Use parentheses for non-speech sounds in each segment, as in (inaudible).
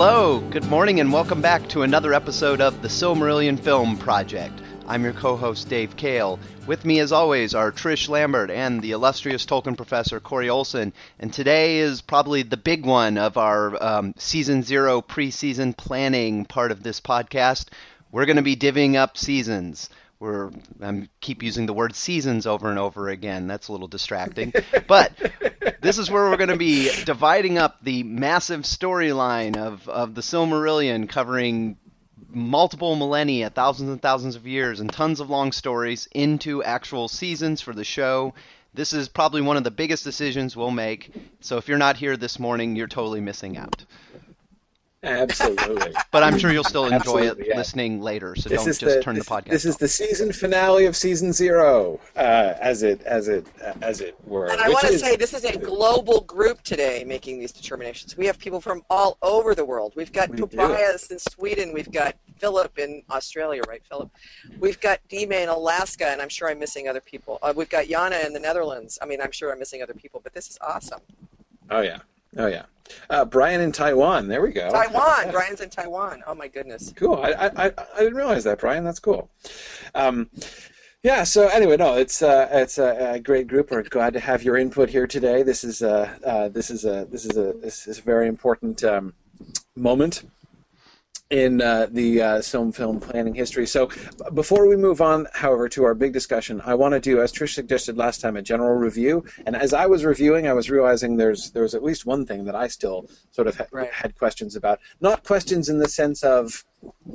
Hello, good morning, and welcome back to another episode of the Silmarillion Film Project. I'm your co host, Dave Kale. With me, as always, are Trish Lambert and the illustrious Tolkien professor, Corey Olsen. And today is probably the big one of our um, season zero preseason planning part of this podcast. We're going to be divvying up seasons we're I keep using the word seasons over and over again. That's a little distracting. but this is where we're going to be dividing up the massive storyline of of the Silmarillion covering multiple millennia, thousands and thousands of years and tons of long stories into actual seasons for the show. This is probably one of the biggest decisions we'll make. So if you're not here this morning, you're totally missing out. Absolutely. (laughs) but I'm sure you'll still enjoy it yeah. listening later. So this don't just the, turn this, the podcast. This off. is the season finale of season zero, uh, as it as it uh, as it were. And I want to say this is a global group today making these determinations. We have people from all over the world. We've got we Tobias in Sweden. We've got Philip in Australia, right, Philip? We've got Dime in Alaska, and I'm sure I'm missing other people. Uh, we've got Yana in the Netherlands. I mean, I'm sure I'm missing other people, but this is awesome. Oh yeah. Oh yeah, uh, Brian in Taiwan. There we go. Taiwan. Brian's in Taiwan. Oh my goodness. Cool. I, I I didn't realize that, Brian. That's cool. Um, yeah. So anyway, no, it's uh, it's a, a, great group. We're glad to have your input here today. This is uh, uh this is a this is a this is a very important um, moment in uh, the uh, film film planning history. So before we move on, however, to our big discussion, I want to do, as Trish suggested last time, a general review. And as I was reviewing, I was realizing there's there was at least one thing that I still sort of ha- right. had questions about. Not questions in the sense of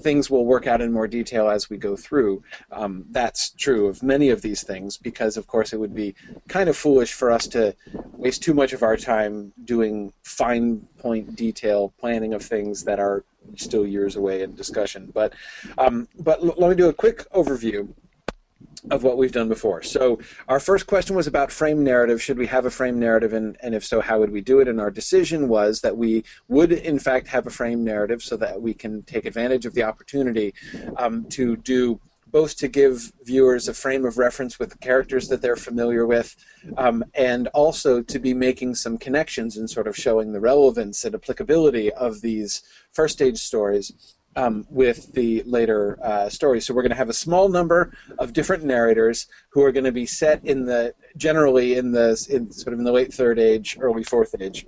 things will work out in more detail as we go through. Um, that's true of many of these things because, of course, it would be kind of foolish for us to waste too much of our time doing fine point detail planning of things that are still years away in discussion. But um, but l- let me do a quick overview of what we've done before. So our first question was about frame narrative. Should we have a frame narrative, and, and if so, how would we do it? And our decision was that we would, in fact, have a frame narrative so that we can take advantage of the opportunity um, to do both to give viewers a frame of reference with the characters that they're familiar with, um, and also to be making some connections and sort of showing the relevance and applicability of these first stage stories um, with the later uh, stories. So we're going to have a small number of different narrators who are going to be set in the generally in the in sort of in the late third age, early fourth age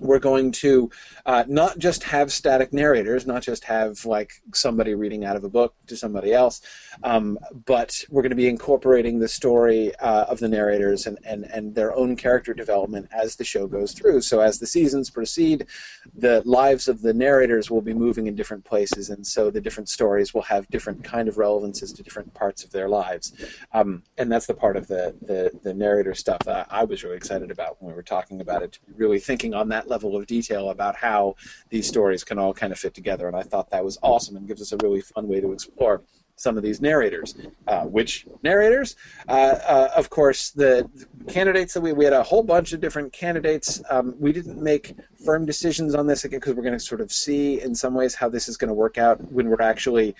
we're going to uh, not just have static narrators, not just have like somebody reading out of a book to somebody else, um, but we're going to be incorporating the story uh, of the narrators and, and, and their own character development as the show goes through. So as the seasons proceed, the lives of the narrators will be moving in different places, and so the different stories will have different kind of relevances to different parts of their lives. Um, and that's the part of the, the, the narrator stuff that I was really excited about when we were talking about it, really thinking on that level of detail about how these stories can all kind of fit together. And I thought that was awesome and gives us a really fun way to explore some of these narrators. Uh, which narrators? Uh, uh, of course, the candidates that we we had a whole bunch of different candidates. Um, we didn't make firm decisions on this again because we're going to sort of see in some ways how this is going to work out when we're actually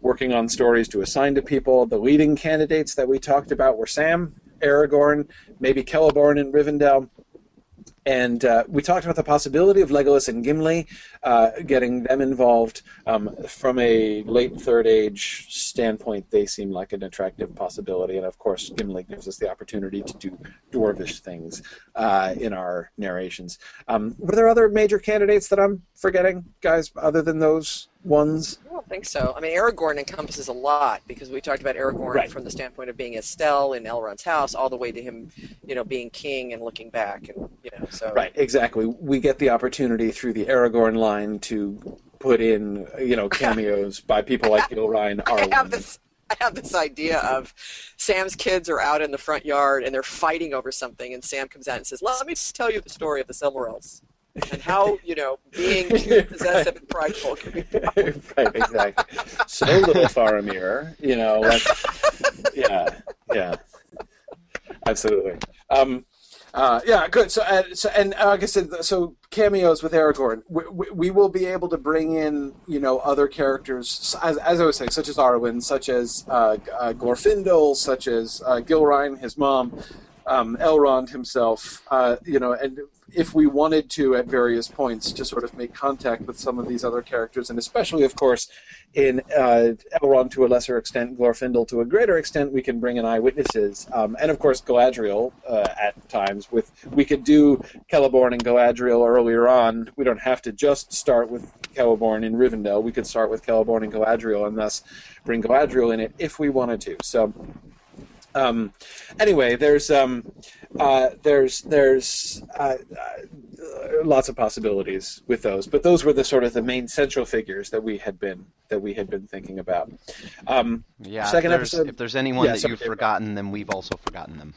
working on stories to assign to people. The leading candidates that we talked about were Sam, Aragorn, maybe Celeborn and Rivendell and uh, we talked about the possibility of Legolas and Gimli uh, getting them involved. Um, from a late third age standpoint, they seem like an attractive possibility, and of course, Gimli gives us the opportunity to do dwarvish things uh, in our narrations. Um, were there other major candidates that I'm forgetting, guys, other than those? Ones? I don't think so. I mean, Aragorn encompasses a lot because we talked about Aragorn right. from the standpoint of being Estel in Elrond's house, all the way to him, you know, being king and looking back, and you know, so. Right, exactly. We get the opportunity through the Aragorn line to put in, you know, cameos (laughs) by people like Gilraen. I have this. I have this idea of Sam's kids are out in the front yard and they're fighting over something, and Sam comes out and says, "Let me tell you the story of the Silmarils." And how you know being (laughs) too possessive and prideful can be. (laughs) right, exactly. So little Faramir, you know, like, yeah, yeah, absolutely. Um, uh, yeah, good. So, uh, so and uh, like I said, so cameos with Aragorn, we, we, we, will be able to bring in, you know, other characters, as, as I was saying, such as Arwen, such as uh, uh, Glorfindel, such as uh, Gilraen, his mom, um, Elrond himself, uh, you know, and if we wanted to at various points to sort of make contact with some of these other characters, and especially, of course, in uh, Elrond to a lesser extent, Glorfindel to a greater extent, we can bring in eyewitnesses, um, and of course Galadriel uh, at times. With we could do Celeborn and Galadriel earlier on. We don't have to just start with Celeborn in Rivendell. We could start with Celeborn and Galadriel, and thus bring Galadriel in it if we wanted to. So. Um, anyway, there's um, uh, there's there's uh, uh, lots of possibilities with those, but those were the sort of the main central figures that we had been that we had been thinking about. Um, Yeah. second if there's, episode. if there's anyone Yeah, that you've forgotten, then we've also forgotten them.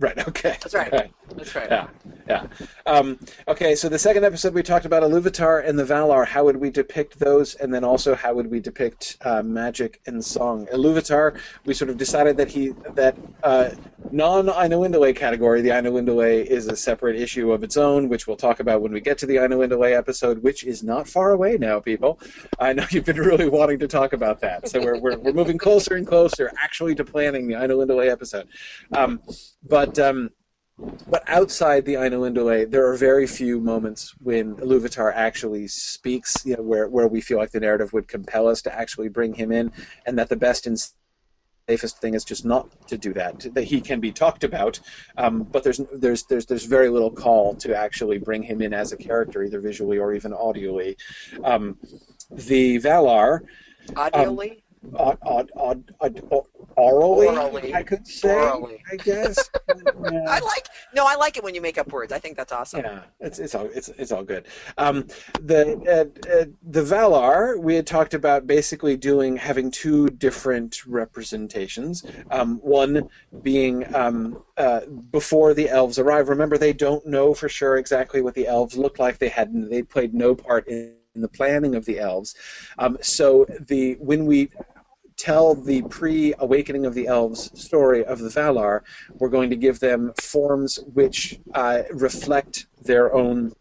Right. Okay. That's right. Okay. That's right. Yeah, yeah. Um, okay, so the second episode we talked about Iluvatar and the Valar. How would we depict those, and then also how would we depict uh, magic and song? Iluvatar, we sort of decided that he that uh, non Ainulindale category, the Ainulindale is a separate issue of its own, which we'll talk about when we get to the Ainulindale episode, which is not far away now, people. I know you've been really wanting to talk about that, so we're we're, we're moving closer and closer, actually, to planning the Ainulindale episode. Um, but um, but outside the Ainulindale, there are very few moments when Iluvatar actually speaks, you know, where, where we feel like the narrative would compel us to actually bring him in, and that the best and safest thing is just not to do that. That he can be talked about, um, but there's there's there's there's very little call to actually bring him in as a character, either visually or even audially. Um, the Valar, Audially? odd, odd, odd, odd, orally, Orally. I could say, Orally. I guess. Yeah. (laughs) I like no, I like it when you make up words. I think that's awesome. Yeah, it's it's all it's it's all good. Um, the uh, uh, the Valar we had talked about basically doing having two different representations. Um, one being um, uh, before the elves arrive. Remember, they don't know for sure exactly what the elves look like. They had they played no part in, in the planning of the elves. Um, so the when we tell the pre-awakening of the elves story of the Valar, we're going to give them forms which uh, reflect their own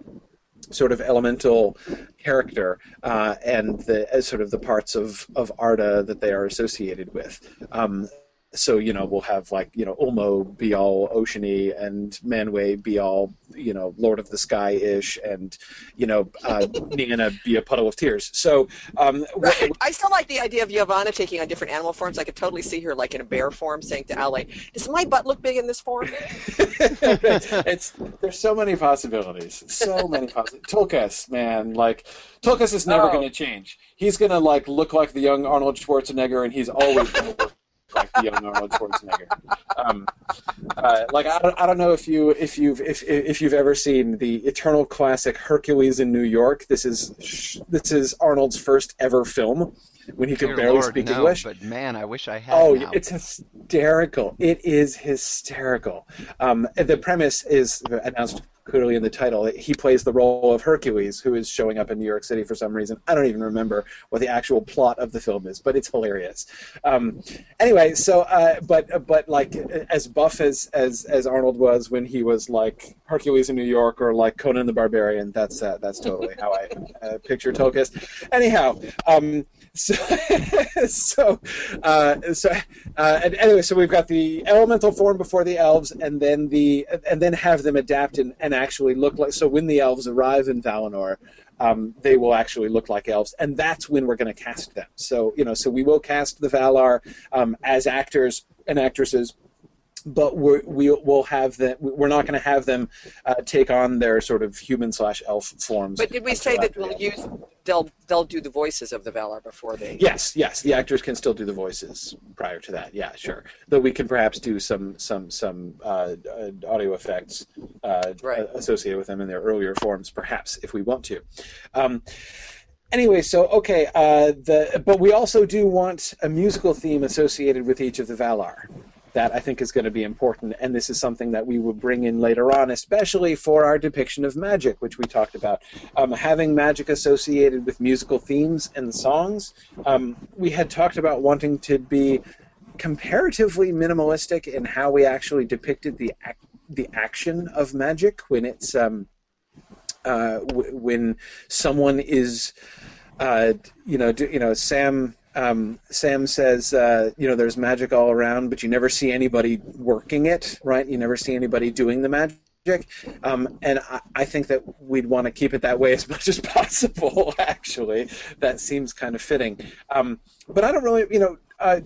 sort of elemental character uh, and the as sort of the parts of of Arda that they are associated with. Um, so you know we'll have like you know Ulmo be all oceany and Manwë be all you know Lord of the Sky ish and you know uh, Nienna be a puddle of tears. So um, Right. I still like the idea of Yavanna taking on different animal forms. I could totally see her like in a bear form saying to Aulë, "Does my butt look big in this form?" (laughs) it's there's so many possibilities. So many possibilities. Tulkas, man, like Tulkas is never Oh. going to change. He's going to like look like the young Arnold Schwarzenegger, and he's always going to look like the young Arnold Schwarzenegger. Um, uh, like I don't, I don't know if you if you've if if you've ever seen the eternal classic Hercules in New York. This is this is Arnold's first ever film when he could Dear barely Lord, speak no, English. But man, I wish I had. Oh, now. it's hysterical. It is hysterical. Um, the premise is announced clearly in the title. He plays the role of Hercules, who is showing up in New York City for some reason. I don't even remember what the actual plot of the film is, but it's hilarious. Um, anyway, so uh, but but like as buff as as as Arnold was when he was like Hercules in New York or like Conan the Barbarian, that's uh, that's totally how I uh, picture Tulkas. Anyhow. Um, so, (laughs) so, uh, so, uh, and anyway, so we've got the elemental form before the elves, and then the, and then have them adapt and, and actually look like. So when the elves arrive in Valinor, um, they will actually look like elves, and that's when we're going to cast them. So you know, so we will cast the Valar um, as actors and actresses but we're, we will have them. We're not going to have them uh, take on their sort of human slash elf forms. But did we say that we'll the- use they'll they'll do the voices of the Valar before they? Yes, yes, the actors can still do the voices prior to that. Yeah, sure. Though we can perhaps do some some some uh, audio effects uh, Right. associated with them in their earlier forms, perhaps if we want to. Um, anyway, so okay, uh, the but we also do want a musical theme associated with each of the Valar. That I think is going to be important, and this is something that we will bring in later on, especially for our depiction of magic, which we talked about. Um, having magic associated with musical themes and songs, um, we had talked about wanting to be comparatively minimalistic in how we actually depicted the ac- the action of magic when it's um, uh, w- when someone is uh, you know you know Sam um, Sam says, uh, you know, there's magic all around, but you never see anybody working it, right? You never see anybody doing the magic. Um, and I, I, think that we'd want to keep it that way as (laughs) much as possible. (laughs) Actually, that seems kind of fitting. Um, but I don't really, you know, uh,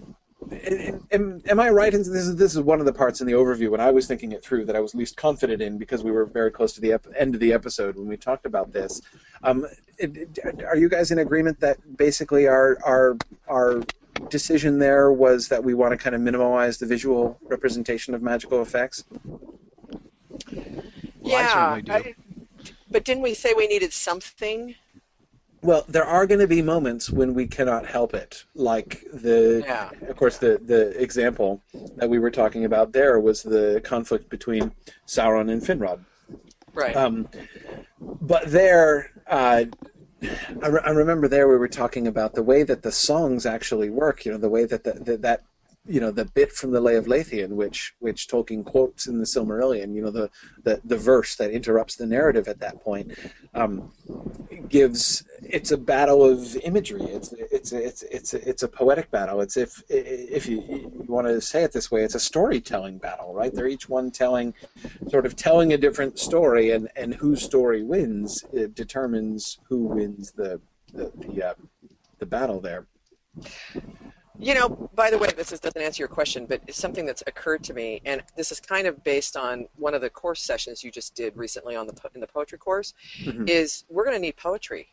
am, am, I right? And this is this is one of the parts in the overview when I was thinking it through that I was least confident in because we were very close to the ep- end of the episode when we talked about this. Um, it, it, are you guys in agreement that basically our our our decision there was that we want to kind of minimize the visual representation of magical effects? yeah, I, but didn't we say we needed something? Well, there are going to be moments when we cannot help it. Like the, yeah. of course, the the example that we were talking about there was the conflict between Sauron and Finrod. Right. Um, but there, uh, I, re- I, remember there we were talking about the way that the songs actually work. You know, the way that the, the, that you know the bit from the Lay of Leithian, which which Tolkien quotes in the Silmarillion, you know the the, the verse that interrupts the narrative at that point, um, gives it's a battle of imagery. It's it's it's it's it's a poetic battle. It's if if you, you want to say it this way, it's a storytelling battle, right? They're each one telling, sort of telling a different story, and and whose story wins it determines who wins the the the, uh, the battle there. You know, by the way, this is, doesn't answer your question, but it's something that's occurred to me, and this is kind of based on one of the course sessions you just did recently on the in the poetry course. Mm-hmm. Is we're going to need poetry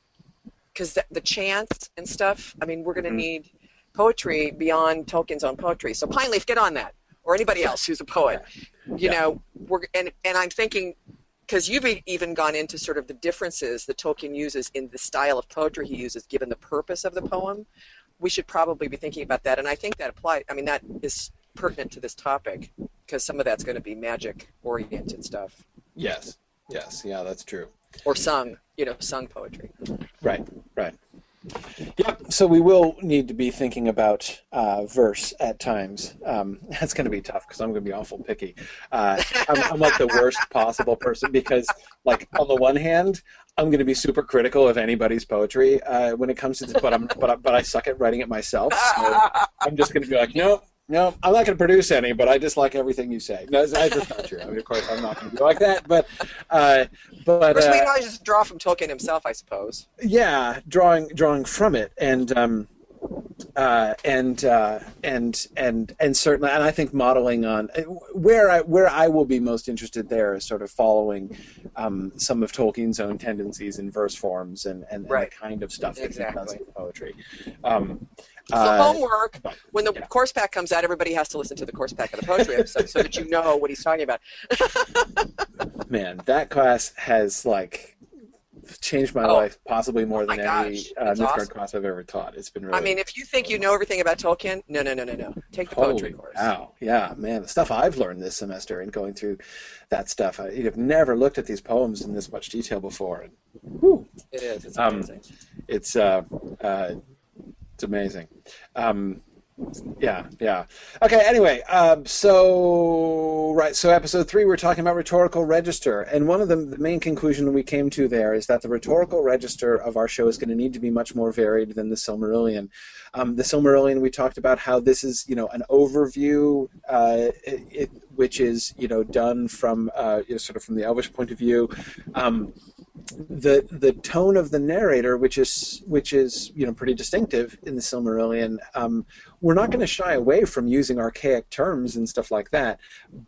because the, the chants and stuff. I mean, we're going to mm-hmm. need poetry beyond Tolkien's own poetry. So Pineleaf, get on that, or anybody else who's a poet. You yeah. know, we're and and I'm thinking because you've even gone into sort of the differences that Tolkien uses in the style of poetry he uses, given the purpose of the poem we should probably be thinking about that. And I think that applies. I mean, that is pertinent to this topic because some of that's going to be magic oriented stuff. Yes. Yes. Yeah, that's true. Or sung, you know, sung poetry. Right. Right. Yep. So we will need to be thinking about uh, verse at times. Um, (laughs) that's going to be tough because I'm going to be awful picky. Uh, I'm, I'm, like the worst possible person because, like, on the one hand, I'm going to be super critical of anybody's poetry uh, when it comes to this, but I'm but I, but I suck at writing it myself. So (laughs) I'm just going to be like, no, no, I'm not going to produce any, but I dislike everything you say. No, that's just not true. I mean, of course, I'm not going to be like that, but uh, but uh, we always just draw from Tolkien himself, I suppose. Yeah, drawing drawing from it, and um, uh, and uh, and and and certainly, and I think modeling on where I where I will be most interested there is sort of following um, some of Tolkien's own tendencies in verse forms and and, right. and the kind of stuff that exactly. he does in poetry. Um, so uh, homework. When the yeah. course pack comes out, everybody has to listen to the course pack of the poetry episode so that you know what he's talking about. (laughs) Man, that class has like changed my oh. life possibly more oh than any uh, Mythgard awesome. class I've ever taught. It's been really. I mean, if you think you know everything about Tolkien, no, no, no, no, no. Take the poetry course. Wow, yeah, man, the stuff I've learned this semester and going through that stuff, I have never looked at these poems in this much detail before. And, whew, it is. It's um, amazing. It's uh, uh, it's amazing. Um, yeah, yeah. Okay. Anyway, um, so right. So episode three, we're talking about rhetorical register, and one of the, the main conclusion we came to there is that the rhetorical register of our show is going to need to be much more varied than the Silmarillion. Um, the Silmarillion, we talked about how this is, you know, an overview, uh, it, it, which is, you know, done from, uh, you know, sort of from the Elvish point of view. Um, the the tone of the narrator, which is which is you know pretty distinctive in the Silmarillion, um, we're not going to shy away from using archaic terms and stuff like that,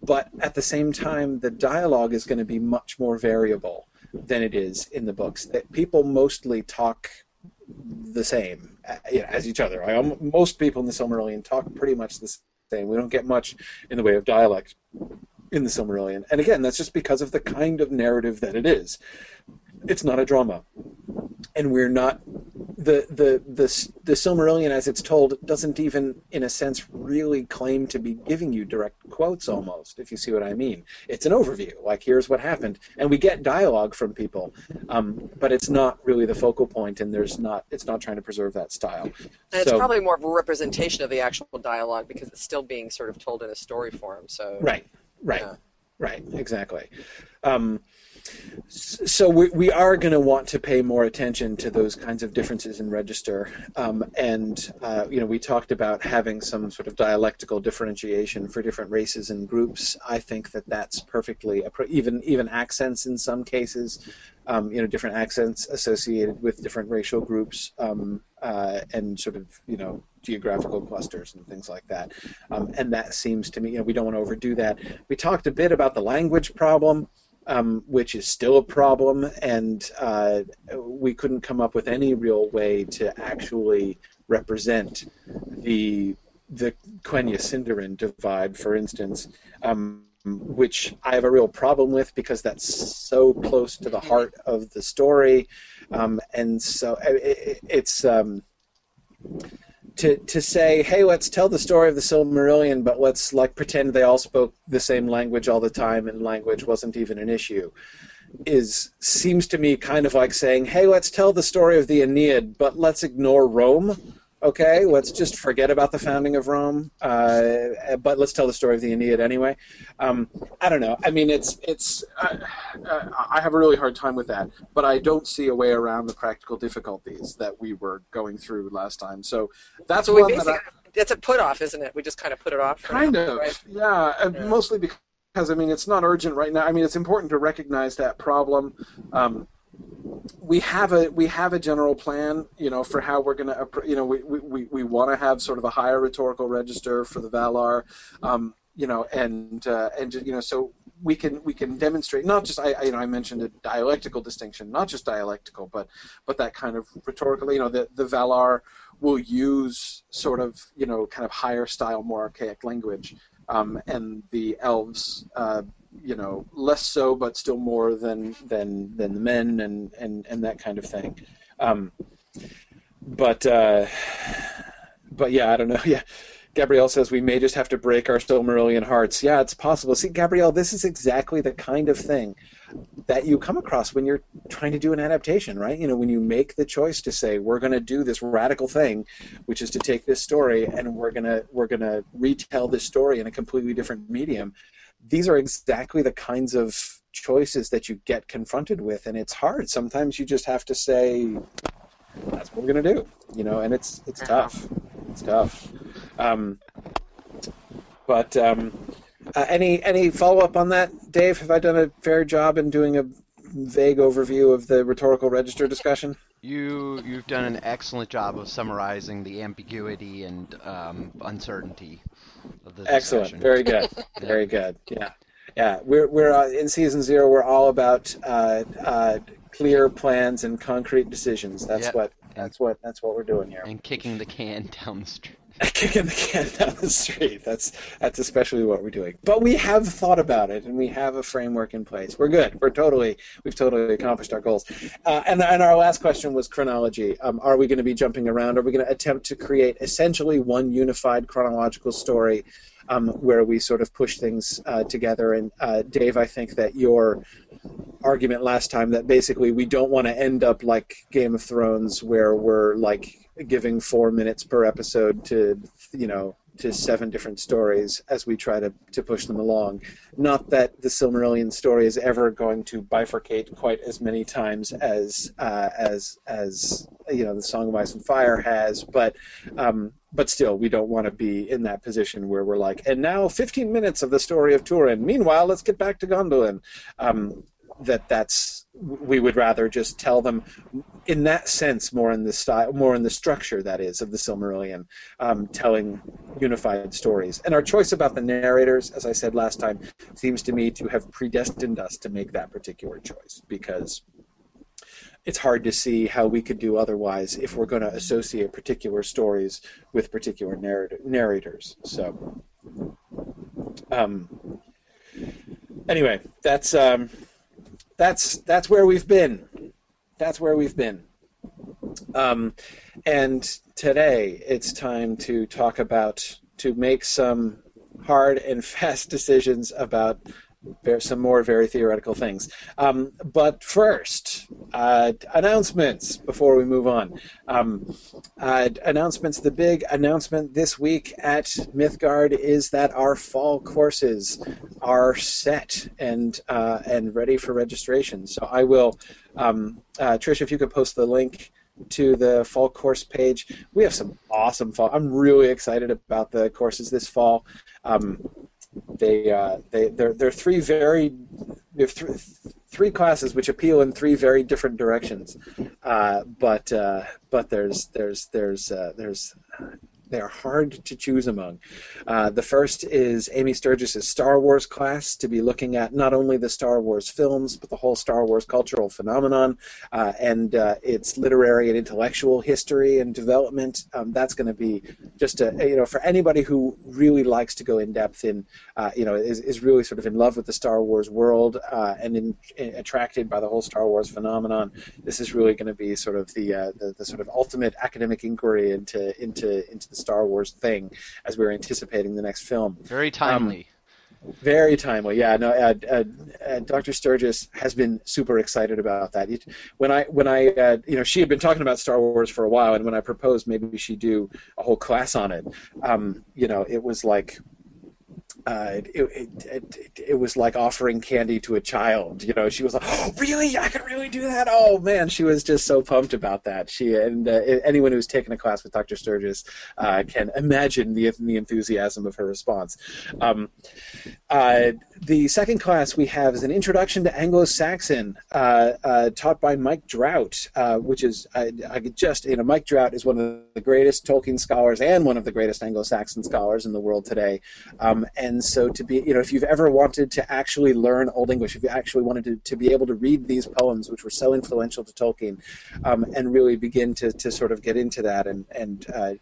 but at the same time, the dialogue is going to be much more variable than it is in the books. That people mostly talk the same uh, you know, as each other. I, most people in the Silmarillion talk pretty much the same. We don't get much in the way of dialect in the Silmarillion, and again, that's just because of the kind of narrative that it is it's not a drama, and we're not the the the the Silmarillion as it's told doesn't even in a sense really claim to be giving you direct quotes almost if you see what I mean. It's an overview like here's what happened, and we get dialogue from people, um, but it's not really the focal point, and there's not it's not trying to preserve that style. And so, it's probably more of a representation of the actual dialogue because it's still being sort of told in a story form. So right, right, yeah. right, exactly. Um, so we, we are going to want to pay more attention to those kinds of differences in register um, and uh, you know we talked about having some sort of dialectical differentiation for different races and groups i think that that's perfectly even even accents in some cases um, you know different accents associated with different racial groups um, uh, and sort of you know geographical clusters and things like that um, and that seems to me you know we don't want to overdo that we talked a bit about the language problem um, which is still a problem, and uh, we couldn't come up with any real way to actually represent the the Quenya Sindarin divide, for instance, um, which I have a real problem with because that's so close to the heart of the story, um, and so it, it's. To to say, hey, let's tell the story of the Silmarillion, but let's like pretend they all spoke the same language all the time, and language wasn't even an issue, is seems to me kind of like saying, hey, let's tell the story of the Aeneid, but let's ignore Rome okay, let's just forget about the founding of Rome, uh, but let's tell the story of the Aeneid anyway. Um, I don't know. I mean, it's it's. Uh, uh, I have a really hard time with that, but I don't see a way around the practical difficulties that we were going through last time. So that's one that I, it's a put off, isn't it? We just kind of put it off. Kind now, of, right? yeah, yeah. Mostly because I mean, it's not urgent right now. I mean, it's important to recognize that problem. Um, we have a we have a general plan, you know, for how we're going to, you know, we we, we want to have sort of a higher rhetorical register for the Valar, um, you know, and uh, and you know, so we can we can demonstrate not just I, I, you know I mentioned a dialectical distinction, not just dialectical, but but that kind of rhetorical, you know, the the Valar will use sort of you know kind of higher style, more archaic language, um, and the elves. Uh, you know less so, but still more than than than the men and and and that kind of thing. Um, but uh, but yeah, I don't know. (laughs) Yeah, Gabrielle says we may just have to break our Silmarillion hearts. Yeah, it's possible. See, Gabrielle, this is exactly the kind of thing that you come across when you're trying to do an adaptation, right? You know, when you make the choice to say we're going to do this radical thing, which is to take this story and we're going to we're going to retell this story in a completely different medium these are exactly the kinds of choices that you get confronted with, and it's hard. Sometimes you just have to say, "That's what we're going to do," you know, and it's it's tough. It's tough. Um, but um, uh, any any follow up on that, Dave? Have I done a fair job in doing a vague overview of the rhetorical register discussion? You you've done an excellent job of summarizing the ambiguity and um, uncertainty of Excellent. Discussion. Very good. (laughs) Very good. Yeah. Yeah. We're we're uh, in season zero. We're all about uh, uh, clear plans and concrete decisions. That's yep. what that's what that's what we're doing here. And kicking the can (laughs) down the street. (laughs) kicking the can down the street. That's that's especially what we're doing. But we have thought about it, and we have a framework in place. We're good. We're totally we've totally accomplished our goals. Uh, and and our last question was chronology. Um, are we going to be jumping around? Are we going to attempt to create essentially one unified chronological story? Um, where we sort of push things uh, together. And uh, Dave, I think that your argument last time that basically we don't want to end up like Game of Thrones, where we're like giving four minutes per episode to you know to seven different stories as we try to, to push them along. Not that the Silmarillion story is ever going to bifurcate quite as many times as uh, as as you know the Song of Ice and Fire has, but um, but still, we don't want to be in that position where we're like, and now 15 minutes of the story of Turin. Meanwhile, let's get back to Gondolin. Um, that that's we would rather just tell them in that sense more in the style more in the structure that is of the silmarillion um, telling unified stories and our choice about the narrators as i said last time seems to me to have predestined us to make that particular choice because it's hard to see how we could do otherwise if we're going to associate particular stories with particular narrat- narrators so um, anyway that's um, that's that's where we've been. That's where we've been. Um, and today it's time to talk about to make some hard and (laughs) fast decisions about some more very theoretical things. Um, but first, uh, announcements before we move on. Um, uh, announcements. The big announcement this week at Mythgard is that our fall courses are set and uh, and ready for registration. So I will, um, uh, Trish, if you could post the link to the fall course page. We have some awesome fall. I'm really excited about the courses this fall. Um, they uh, they they're, they're three very th- three classes which appeal in three very different directions. Uh, but uh, but there's there's there's uh, there's they are hard to choose among. Uh, the first is Amy Sturgis's Star Wars class, to be looking at not only the Star Wars films, but the whole Star Wars cultural phenomenon uh, and uh, its literary and intellectual history and development. Um, that's going to be just a, you know, for anybody who really likes to go in depth in, uh, you know, is, is really sort of in love with the Star Wars world uh, and in, in, attracted by the whole Star Wars phenomenon. This is really going to be sort of the, uh, the, the sort of ultimate academic inquiry into into into the the Star Wars thing as we were anticipating the next film. Very timely. Um, very timely, yeah. No, uh, uh, uh, Dr. Sturgis has been super excited about that. It, when I, when I, uh, you know, she had been talking about Star Wars for a while, and when I proposed maybe she do a whole class on it, um, you know, it was like, uh, it, it, it, it, was like offering candy to a child. You know, she was like, "Oh, really? I can really do that!" Oh man, she was just so pumped about that. She and uh, anyone who's taken a class with Dr. Sturgis uh, can imagine the the enthusiasm of her response. Um, uh, the second class we have is an introduction to Anglo-Saxon, uh, uh, taught by Mike Drout, which is I, I just you know Mike Drout is one of the greatest Tolkien scholars and one of the greatest Anglo-Saxon scholars in the world today, um, and and so to be, you know, if you've ever wanted to actually learn Old English, if you actually wanted to, to be able to read these poems, which were so influential to Tolkien, um, and really begin to, to sort of get into that and, and uh,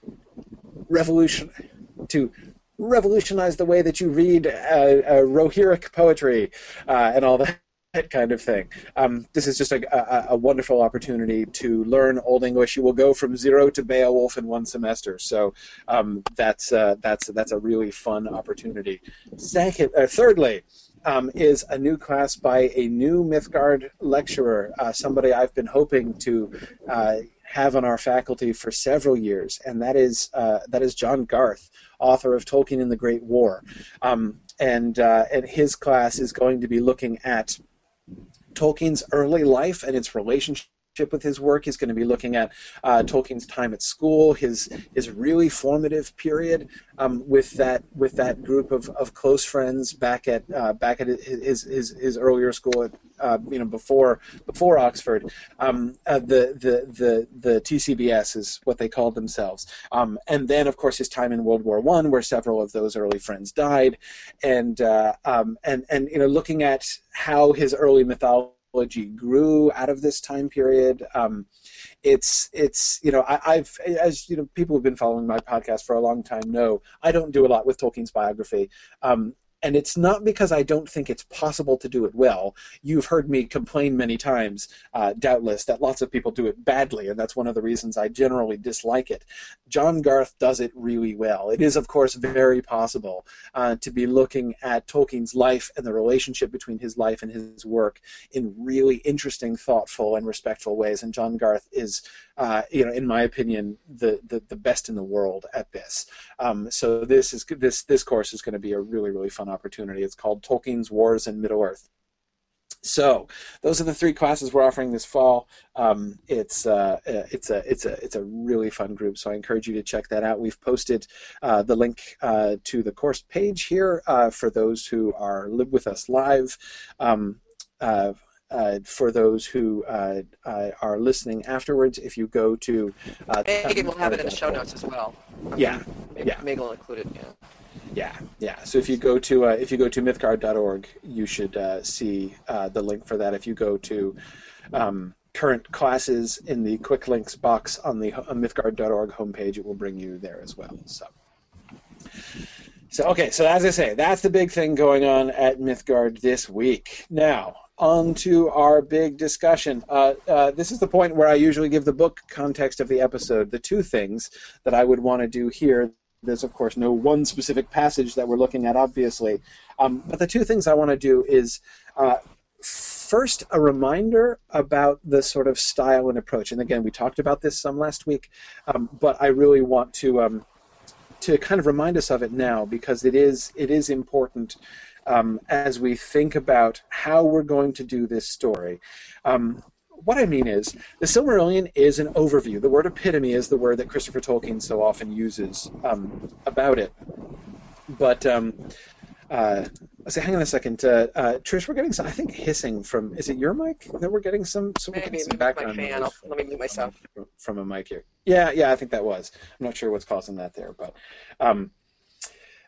revolution, to revolutionize the way that you read uh, uh, Rohirric poetry uh, and all that (laughs) kind of thing. Um, this is just a, a, a, wonderful opportunity to learn Old English. You will go from zero to Beowulf in one semester, so um, that's uh, that's that's a really fun opportunity. Second, uh, thirdly. Um, is a new class by a new Mythgard lecturer, uh, somebody I've been hoping to have on our faculty for several years, and that is that is John Garth, author of Tolkien in the Great War, um, and uh, and his class is going to be looking at Tolkien's early life and its relationship with his work. He's going to be looking at uh, Tolkien's time at school, his his really formative period um, with that with that group of, of close friends back at uh, back at his, his his earlier school at uh, you know before before Oxford. Um, uh, the the the the TCBS is what they called themselves, um, and then of course his time in World War One, where several of those early friends died, and uh, um, and and you know looking at how his early mythology grew out of this time period. Um, it's it's you know I, have as you know people who've been following my podcast for a long time know I don't do a lot with Tolkien's biography. Um, and it's not because I don't think it's possible to do it well. You've heard me complain many times, uh, doubtless, that lots of people do it badly, and that's one of the reasons I generally dislike it. John Garth does it really well. It is, of course, very possible uh, to be looking at Tolkien's life and the relationship between his life and his work in really interesting, thoughtful, and respectful ways. And John Garth is, uh, you know, in my opinion, the, the, the best in the world at this. Um, so this is this this course is going to be a really really fun opportunity. It's called Tolkien's Wars in Middle Earth. So those are the three classes we're offering this fall. Um, it's uh, uh, it's a it's a it's a really fun group. So I encourage you to check that out. We've posted uh, the link uh, to the course page here uh, for those who are live with us live. Um, uh, for those who uh, uh, are listening afterwards, if you go to uh, will have it in the show notes as well. Yeah, yeah. Megan will include it. Yeah. Yeah, yeah. So if you go to uh, if you go to mythgard.org, you should uh, see uh, the link for that. If you go to um, current classes in the quick links box on the on mythgard.org homepage, it will bring you there as well. So. So okay, so as I say, that's the big thing going on at Mythgard this week. Now, on to our big discussion. Uh, uh, this is the point where I usually give the book context of the episode. The two things that I would want to do here there's of course no one specific passage that we're looking at, obviously. Um, but the two things I want to do is uh, first a reminder about the sort of style and approach. And again, we talked about this some last week, um, but I really want to um, to kind of remind us of it now because it is it is important um, as we think about how we're going to do this story. Um, what I mean is, the Silmarillion is an overview. The word epitome is the word that Christopher Tolkien so often uses um, about it. But um, uh, say, hang on a second, uh, uh, Trish. We're getting some. I think hissing from. Is it your mic that we're getting some? some Maybe, some background my fan. noise I'll, let me mute myself. from, from a mic here. Yeah, yeah, I think that was. I'm not sure what's causing that there, but um,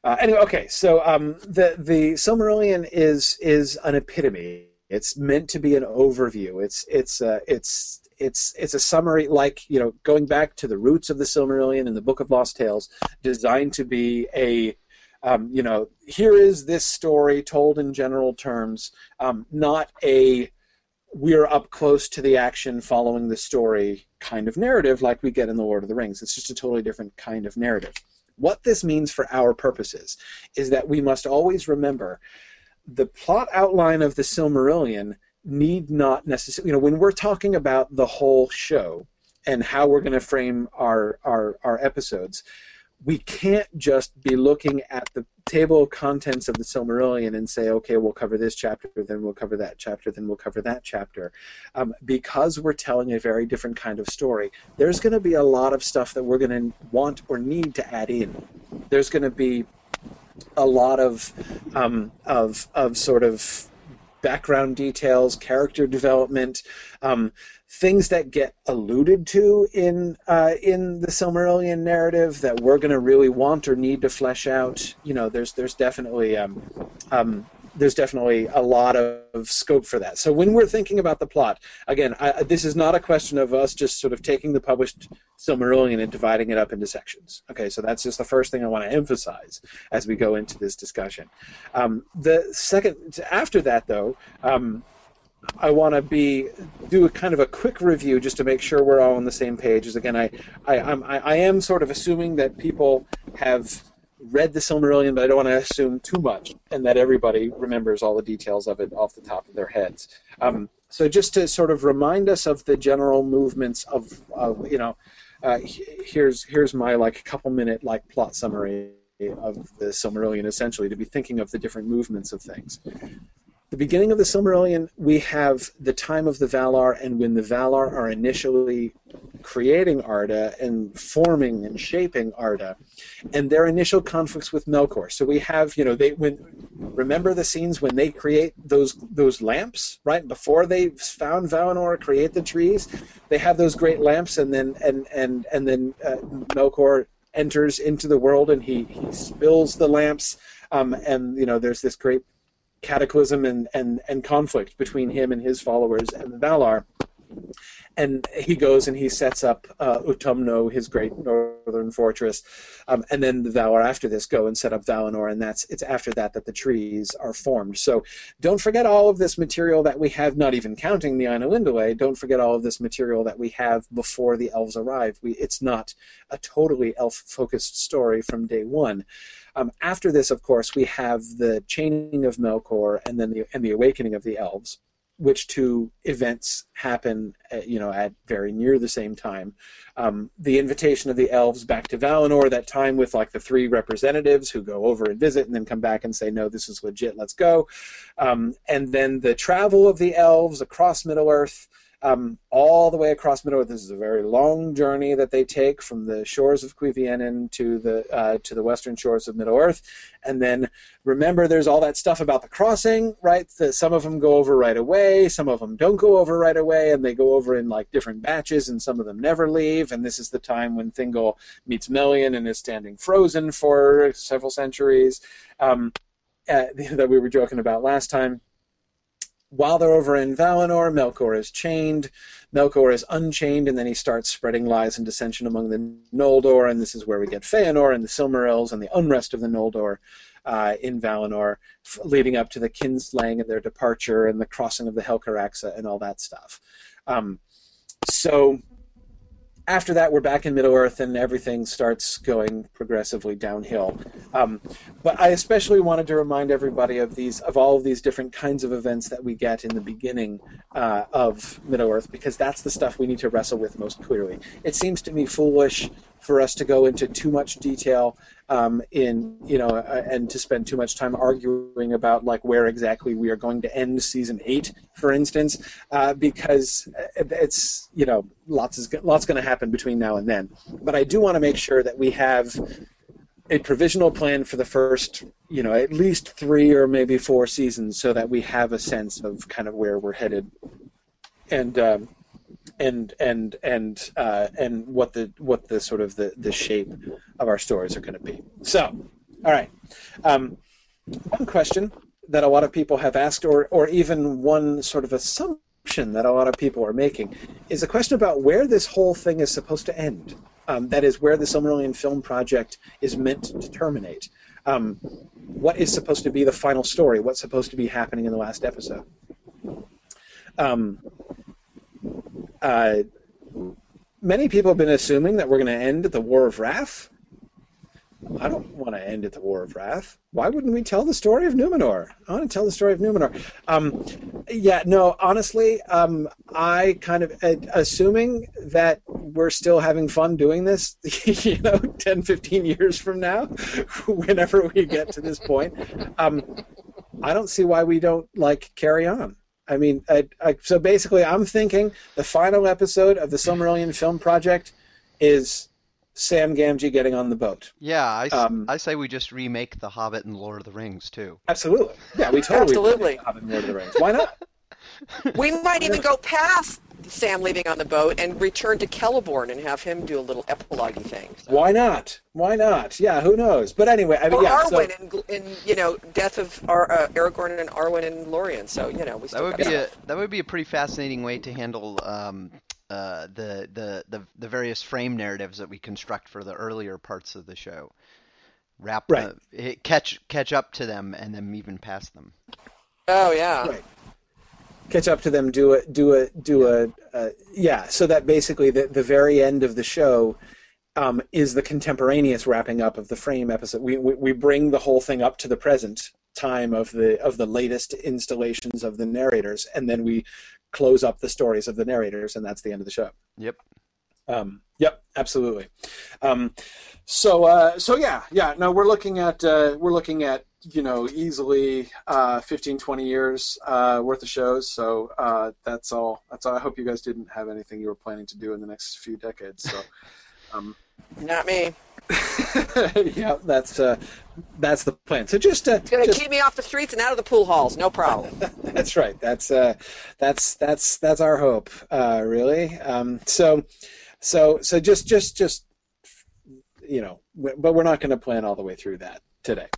uh, anyway, okay. So um, the the Silmarillion is is an epitome. It's meant to be an overview. It's it's uh, it's it's it's a summary, like you know, going back to the roots of the Silmarillion and the Book of Lost Tales, designed to be a um, you know, here is this story told in general terms, um, not a we're up close to the action following the story kind of narrative like we get in the Lord of the Rings. It's just a totally different kind of narrative. What this means for our purposes is that we must always remember the plot outline of the Silmarillion need not necessarily, you know, when we're talking about the whole show and how we're going to frame our, our, our episodes, we can't just be looking at the table of contents of the Silmarillion and say, okay, we'll cover this chapter, then we'll cover that chapter, then we'll cover that chapter. Um, because we're telling a very different kind of story, there's going to be a lot of stuff that we're going to want or need to add in. There's going to be a lot of um, of of sort of background details, character development, um, things that get alluded to in uh, in the Silmarillion narrative that we're going to really want or need to flesh out. You know, there's there's definitely um, um, there's definitely a lot of scope for that. So when we're thinking about the plot, again, I, this is not a question of us just sort of taking the published Silmarillion and dividing it up into sections. Okay, so that's just the first thing I want to emphasize as we go into this discussion. Um, the second, after that though, um, I want to be do a kind of a quick review just to make sure we're all on the same page. As again, I I, I'm, I, am sort of assuming that people have read the Silmarillion, but I don't want to assume too much, and that everybody remembers all the details of it off the top of their heads. Um, so just to sort of remind us of the general movements of, of you know, uh, here's here's my like couple minute like plot summary of the Silmarillion, essentially to be thinking of the different movements of things. The beginning of the Silmarillion, we have the time of the Valar, and when the Valar are initially creating Arda and forming and shaping Arda, and their initial conflicts with Melkor. So we have, you know, they when remember the scenes when they create those those lamps, right? Before they found Valinor, create the trees, they have those great lamps, and then and and and then uh, Melkor enters into the world and he he spills the lamps, um, and you know, there's this great cataclysm and, and, and conflict between him and his followers and the Valar. And he goes and he sets up uh, Utumno, his great northern fortress, um, and then the Valar after this go and set up Valinor, and that's it's after that that the trees are formed. So don't forget all of this material that we have, not even counting the Ainulindalë. Don't forget all of this material that we have before the elves arrive. We, it's not a totally elf-focused story from day one. Um, after this, of course, we have the chaining of Melkor and then the and the awakening of the elves, which two events happen, at, you know, at very near the same time. Um, the invitation of the elves back to Valinor, that time with like the three representatives who go over and visit and then come back and say, no, this is legit, let's go. Um, and then the travel of the elves across Middle Earth um, all the way across Middle Earth. This is a very long journey that they take from the shores of Cuiviénen to the uh, to the western shores of Middle Earth, and then remember, there's all that stuff about the crossing, right? The, some of them go over right away, some of them don't go over right away, and they go over in like different batches, and some of them never leave. And this is the time when Thingol meets Melian and is standing frozen for several centuries. Um, uh, (laughs) that we were joking about last time while they're over in Valinor, Melkor is chained. Melkor is unchained, and then he starts spreading lies and dissension among the Noldor, and this is where we get Feanor and the Silmarils and the unrest of the Noldor uh, in Valinor, f- leading up to the kinslaying and their departure and the crossing of the Helcaraxë and all that stuff. Um, so after that, we're back in Middle Earth, and everything starts going progressively downhill. Um, but I especially wanted to remind everybody of these, of all of these different kinds of events that we get in the beginning uh, of Middle Earth, because that's the stuff we need to wrestle with most clearly. It seems to me foolish for us to go into too much detail um, in you know uh, and to spend too much time arguing about like where exactly we are going to end season eight, for instance, uh, because it's you know lots is lots going to happen between now and then. But I do want to make sure that we have a provisional plan for the first, you know, at least three or maybe four seasons, so that we have a sense of kind of where we're headed. And um, and and and uh, and what the what the sort of the, the shape of our stories are going to be. So, all right, um, one question that a lot of people have asked, or or even one sort of assumption that a lot of people are making, is a question about where this whole thing is supposed to end. Um, that is where the Silmarillion film project is meant to terminate. Um, what is supposed to be the final story? What's supposed to be happening in the last episode? Um, uh, many people have been assuming that we're going to end at the War of Wrath. I don't want to end at the War of Wrath. Why wouldn't we tell the story of Numenor? I want to tell the story of Numenor. Um, yeah, no, honestly, um, I kind of, uh, assuming that we're still having fun doing this, (laughs) you know, 10, 15 years from now, (laughs) whenever we get to this point, um, I don't see why we don't, like, carry on. I mean, I, I, so basically, I'm thinking the final episode of the Silmarillion film project is Sam Gamgee getting on the boat. Yeah, I, um, I say we just remake The Hobbit and Lord of the Rings too. Absolutely. Yeah, we totally absolutely Hobbit and Lord of the Rings. Why not? (laughs) we might even go past Sam leaving on the boat and return to Celeborn and have him do a little epilogue thing. So. Why not? Why not? Yeah, who knows? But anyway, I mean, or yeah. Arwen so... in, in you know Death of Ar- uh, Aragorn and Arwen and Lorien. So you know we that would be a that would be a pretty fascinating way to handle um, uh, the, the the the various frame narratives that we construct for the earlier parts of the show. Wrap right. Uh, catch catch up to them and then even past them. Oh yeah. Right catch up to them, do a do a do a uh, yeah. So that basically the the very end of the show um, is the contemporaneous wrapping up of the frame episode. We, we we bring the whole thing up to the present time of the of the latest installations of the narrators, and then we close up the stories of the narrators, and that's the end of the show. Yep. Um, yep, absolutely. Um, so uh, so yeah, yeah. No, we're looking at uh, we're looking at you know easily uh, 15 20 years uh, worth of shows. So uh, that's all that's all. I hope you guys didn't have anything you were planning to do in the next few decades so (laughs) um, not me. (laughs) Yeah that's uh, that's the plan. So just it's gonna just, keep me off the streets and out of the pool halls no problem. (laughs) That's right. That's uh, that's that's that's our hope uh, really. Um, so so so just just just you know but we're not going to plan all the way through that today.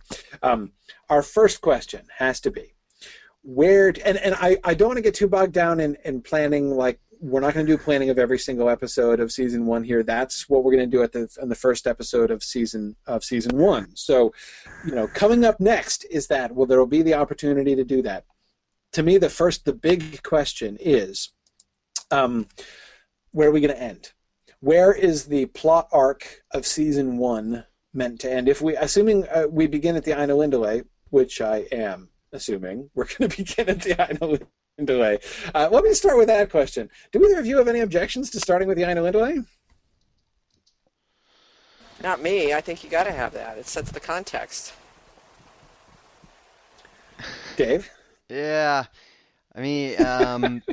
Um, our first question has to be where, and, and I, I don't want to get too bogged down in, in planning, like, we're not going to do planning of every single episode of season one here. That's what we're going to do at the in the first episode of season of season one. So, you know, coming up next is that well, there will be the opportunity to do that. To me, the first, the big question is, um, where are we going to end? Where is the plot arc of season one meant to end. If we, assuming uh, we begin at the Ainulindalë, which I am assuming, we're going (laughs) to begin at the Ainulindalë. Uh, let me start with that question. Do either of you have any objections to starting with the Ainulindalë? Not me. I think you got to have that. It sets the context. Dave? Yeah. I mean, um,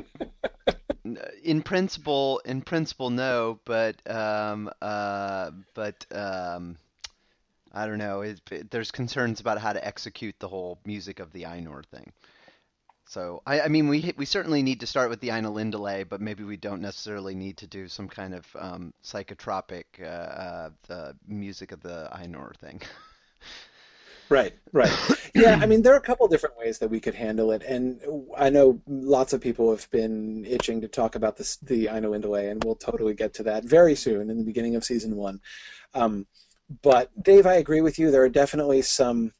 (laughs) in principle, in principle, no, but um, uh, but um, I don't know. It, it, there's concerns about how to execute the whole music of the Ainur thing. So I, I mean, we we certainly need to start with the Ainulindalë, but maybe we don't necessarily need to do some kind of um, psychotropic uh, uh, the music of the Ainur thing. (laughs) Right, right. Yeah, I mean, there are a couple different ways that we could handle it, and I know lots of people have been itching to talk about this, the Ainulindalë, and we'll totally get to that very soon in the beginning of season one. Um, but Dave, I agree with you. There are definitely some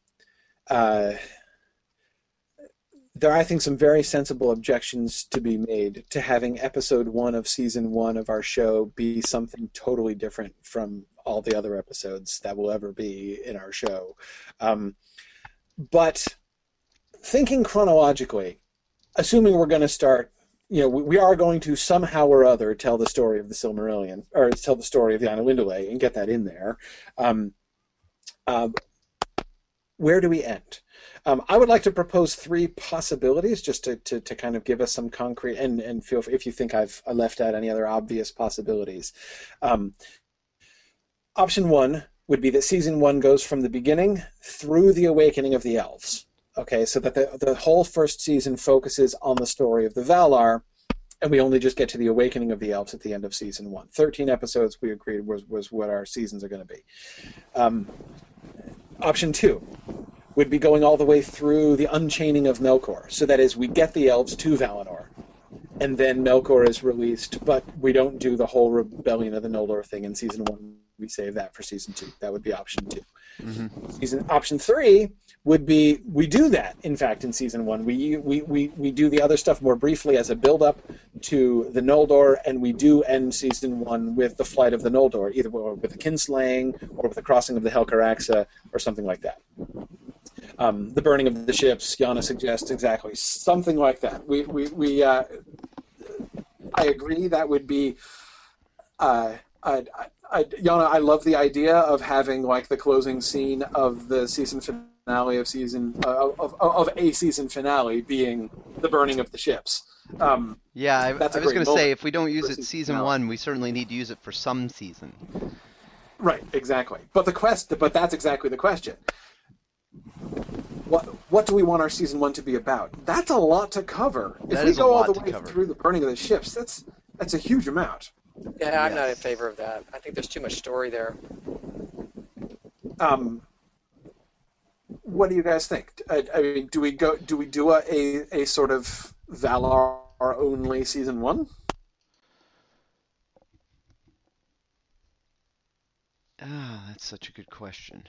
uh, there are, I think, some very sensible objections to be made to having episode one of season one of our show be something totally different from all the other episodes that will ever be in our show. Um, but thinking chronologically, assuming we're going to start, you know, we, we, are going to somehow or other tell the story of the Silmarillion, or tell the story of the Ainulindalë and get that in there. Um, uh, where do we end? Um, I would like to propose three possibilities just to, to, to, kind of give us some concrete and, and feel if you think I've left out any other obvious possibilities. Um, option one would be that season one goes from the beginning through the awakening of the elves. Okay, so that the, the whole first season focuses on the story of the Valar, and we only just get to the awakening of the elves at the end of season one. Thirteen episodes we agreed was was what our seasons are going to be. Um, option two would be going all the way through the unchaining of Melkor. So that is, we get the elves to Valinor, and then Melkor is released, but we don't do the whole rebellion of the Noldor thing in season one. We save that for season two. That would be option 2 mm-hmm. Season option three would be we do that. In fact, in season one, we we, we, we do the other stuff more briefly as a build up to the Noldor, and we do end season one with the flight of the Noldor, either with the kinslaying or with the crossing of the Helcaraxë or something like that um, the burning of the ships. Yana suggests exactly something like that. We we we. Uh, I agree. That would be. Uh, I, I, Yana, I love the idea of having like the closing scene of the season finale of season uh, of, of, of a season finale being the burning of the ships. Um, yeah, I, I was going to say if we don't use it season finale. one, we certainly need to use it for some season. Right, exactly. But the quest, but that's exactly the question what what do we want our season one to be about? That's a lot to cover. If we go all the way cover. through the burning of the ships, that's that's a huge amount. Yeah, I'm yes. not in favor of that. I think there's too much story there. Um, what do you guys think? I, I mean, do we go? Do we do a, a, a sort of Valar only season one? Ah, that's such a good question.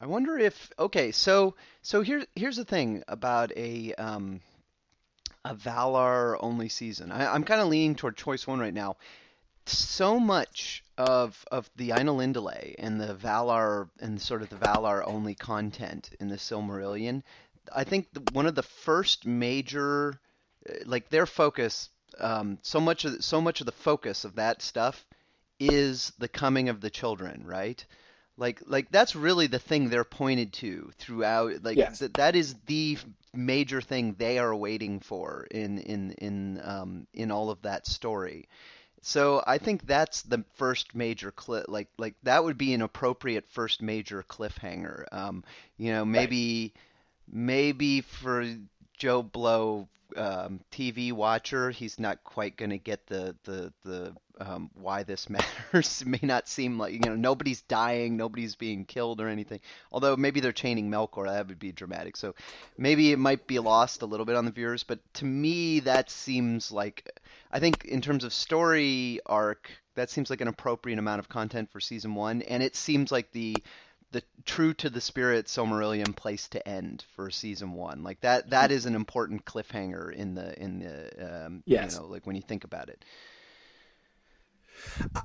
I wonder if okay, so so here here's the thing about a um, a Valar only season. I, am kind of leaning toward choice one right now. So much of of the Ainulindalë and the Valar and sort of the Valar only content in the Silmarillion, I think the, one of the first major like their focus um, so much of so much of the focus of that stuff is the coming of the children, right? Like like that's really the thing they're pointed to throughout. Like yes. th- that is the major thing they are waiting for in in in um, in all of that story. So I think that's the first major cliff. Like like that would be an appropriate first major cliffhanger. Um, you know, maybe right. maybe for Joe Blow um, TV watcher, he's not quite going to get the the the um, why this (laughs) matters. it may not seem like you know nobody's dying, nobody's being killed or anything. Although maybe they're chaining Melkor, that would be dramatic. So maybe it might be lost a little bit on the viewers. But to me, that seems like I think in terms of story arc, that seems like an appropriate amount of content for season one, and it seems like the the true to the spirit Silmarillion place to end for season one. Like that that is an important cliffhanger in the in the um, yes. you know like when you think about it.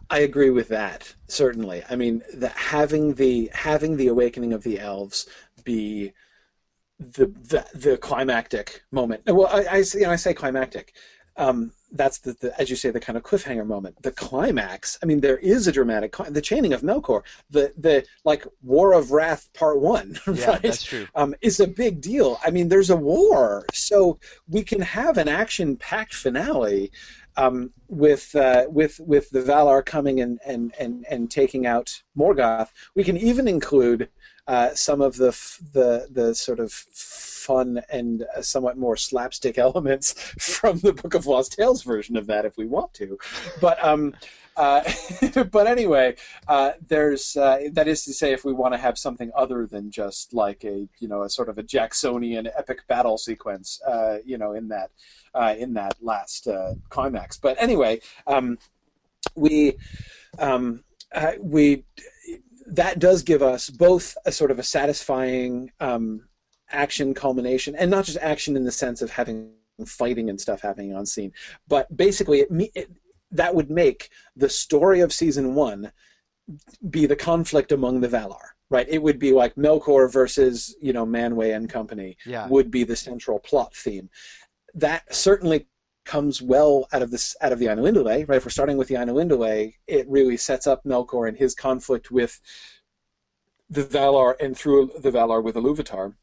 I agree with that certainly. I mean, the, having the having the awakening of the elves be the the, the climactic moment. Well, I, I you know I say climactic. Um, that's the, the, as you say the kind of cliffhanger moment. The climax i mean there is a dramatic the chaining of melkor the the like war of wrath part one (laughs) yeah, right? that's true. Um, is a big deal. I mean there's a war so we can have an action packed finale um, with uh, with with the Valar coming and, and, and, and taking out Morgoth, we can even include uh, some of the the the sort of fun and uh, somewhat more slapstick (laughs) elements from the Book of Lost Tales version of that if we want to. But um, uh, (laughs) but anyway, uh, there's uh, that is to say, if we want to have something other than just like a you know a sort of a Jacksonian epic battle sequence, uh, you know, in that uh, in that last climax. But anyway, um, we um, we that does give us both a sort of a satisfying um, action culmination, and not just action in the sense of having fighting and stuff happening on scene, but basically it, it that would make the story of season one be the conflict among the Valar. Right, it would be like Melkor versus you know Manwë and company Yeah. would be the central plot theme. That certainly comes well out of this out of the Ainulindale, right? If we're starting with the Ainulindale, it really sets up Melkor and his conflict with the Valar and through the Valar with Iluvatar.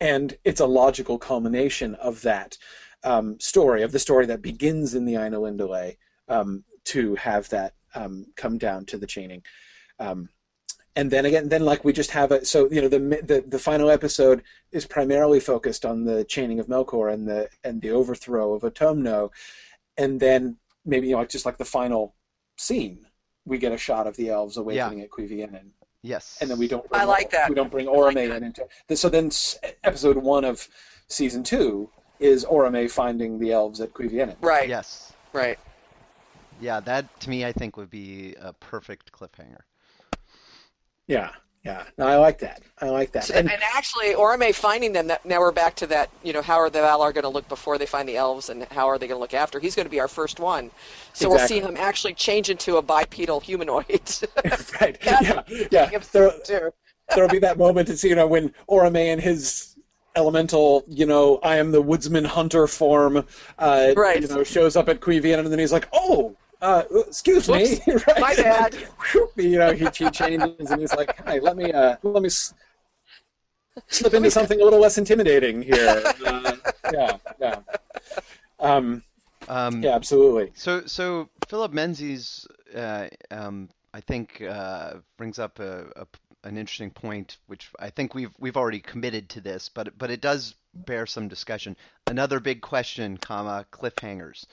And it's a logical culmination of that um, story, of the story that begins in the Ainulindale, um, to have that um, come down to the chaining. Um, and then again, then like we just have a so you know the the the final episode is primarily focused on the chaining of Melkor and the and the overthrow of Utumno, and then maybe you know just like the final scene, we get a shot of the elves awakening at Cuiviénen, Yes. and then we don't. I like that. We don't bring I like in into so then episode one of season two is Orome finding the elves at Cuiviénen. Right. Yes. Right. Yeah, that to me I think would be a perfect cliffhanger. Yeah, yeah. No, I like that. I like that. So- And and actually, Orome finding them. That, now we're back to that. You know, how are the Valar going to look before they find the elves, and how are they going to look after? He's going to be our first one. So we'll see him actually change into a bipedal humanoid. (laughs) right, (laughs) That's yeah, the yeah. There, season two. (laughs) there'll be that moment to see, you know, when Orome and his elemental, you know, I am the woodsman hunter form, uh, Right. you know, shows up at Cuiviénen, and then he's like, oh, uh, excuse me, (laughs) right? my bad. Whoop, (laughs) you know, he, he changes, and he's like, hey, let me, uh, let me s- slip into (laughs) something a little less intimidating here. Uh, yeah, yeah. Um, Um, yeah, absolutely. So, so Philip Menzies, uh, um, I think, uh, brings up a, a, an interesting point, which I think we've we've already committed to this, but but it does bear some discussion. Another big question, comma cliffhangers.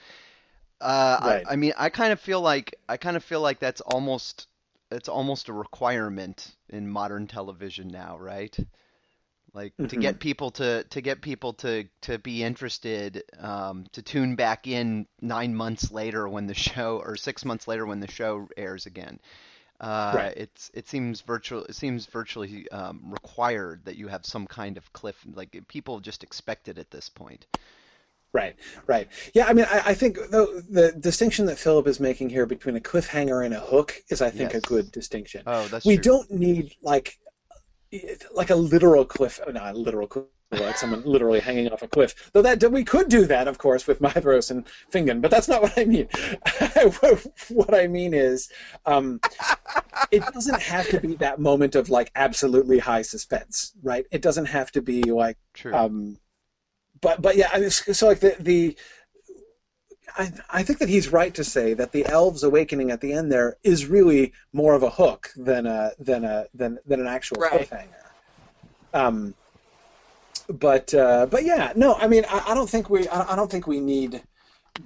Uh, Right. I, I mean, I kind of feel like I kind of feel like that's almost it's almost a requirement in modern television now, right? Like to Mhm. get people to to get people to to be interested, um, to tune back in nine months later when the show, or six months later when the show airs again. Uh, Right. It's it seems virtual. It seems virtually um, required that you have some kind of cliff. Like people just expect it at this point. Right, right. Yeah, I mean, I, I think the, the distinction that Philip is making here between a cliffhanger and a hook is, I think, Yes. a good distinction. Oh, that's we true. don't need like like a literal cliff, not a literal cliff, like someone literally hanging off a cliff. Though that we could do that, of course, with Maedhros and Fingon, but that's not what I mean. (laughs) what I mean is, um, it doesn't have to be that moment of like absolutely high suspense, right? It doesn't have to be like True. um, but but yeah, I mean, so like the the. I, I think that he's right to say that the elves awakening at the end there is really more of a hook than a than a than than an actual Right. cliffhanger. Um, but uh, but yeah, no, I mean, I, I don't think we I, I don't think we need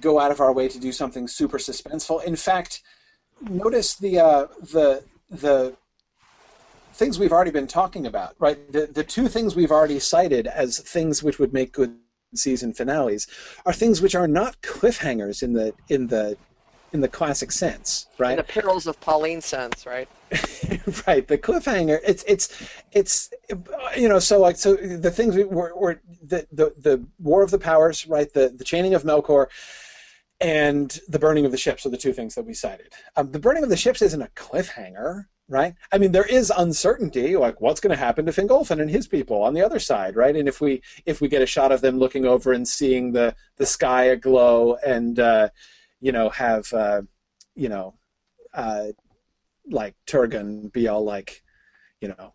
go out of our way to do something super suspenseful. In fact, notice the uh, the the things we've already been talking about, right? The the two things we've already cited as things which would make good season finales are things which are not cliffhangers in the in the in the classic sense, In right? the perils of Pauline sense, right? (laughs) right. The cliffhanger. It's it's it's you know so like so the things we were, were the, the the War of the Powers, right? The the chaining of Melkor. And the burning of the ships are the two things that we cited. Um, the burning of the ships isn't a cliffhanger, right? I mean, there is uncertainty, like what's going to happen to Fingolfin and his people on the other side, right? And if we if we get a shot of them looking over and seeing the the sky aglow, and uh, you know have uh, you know uh, like Turgon be all like, you know,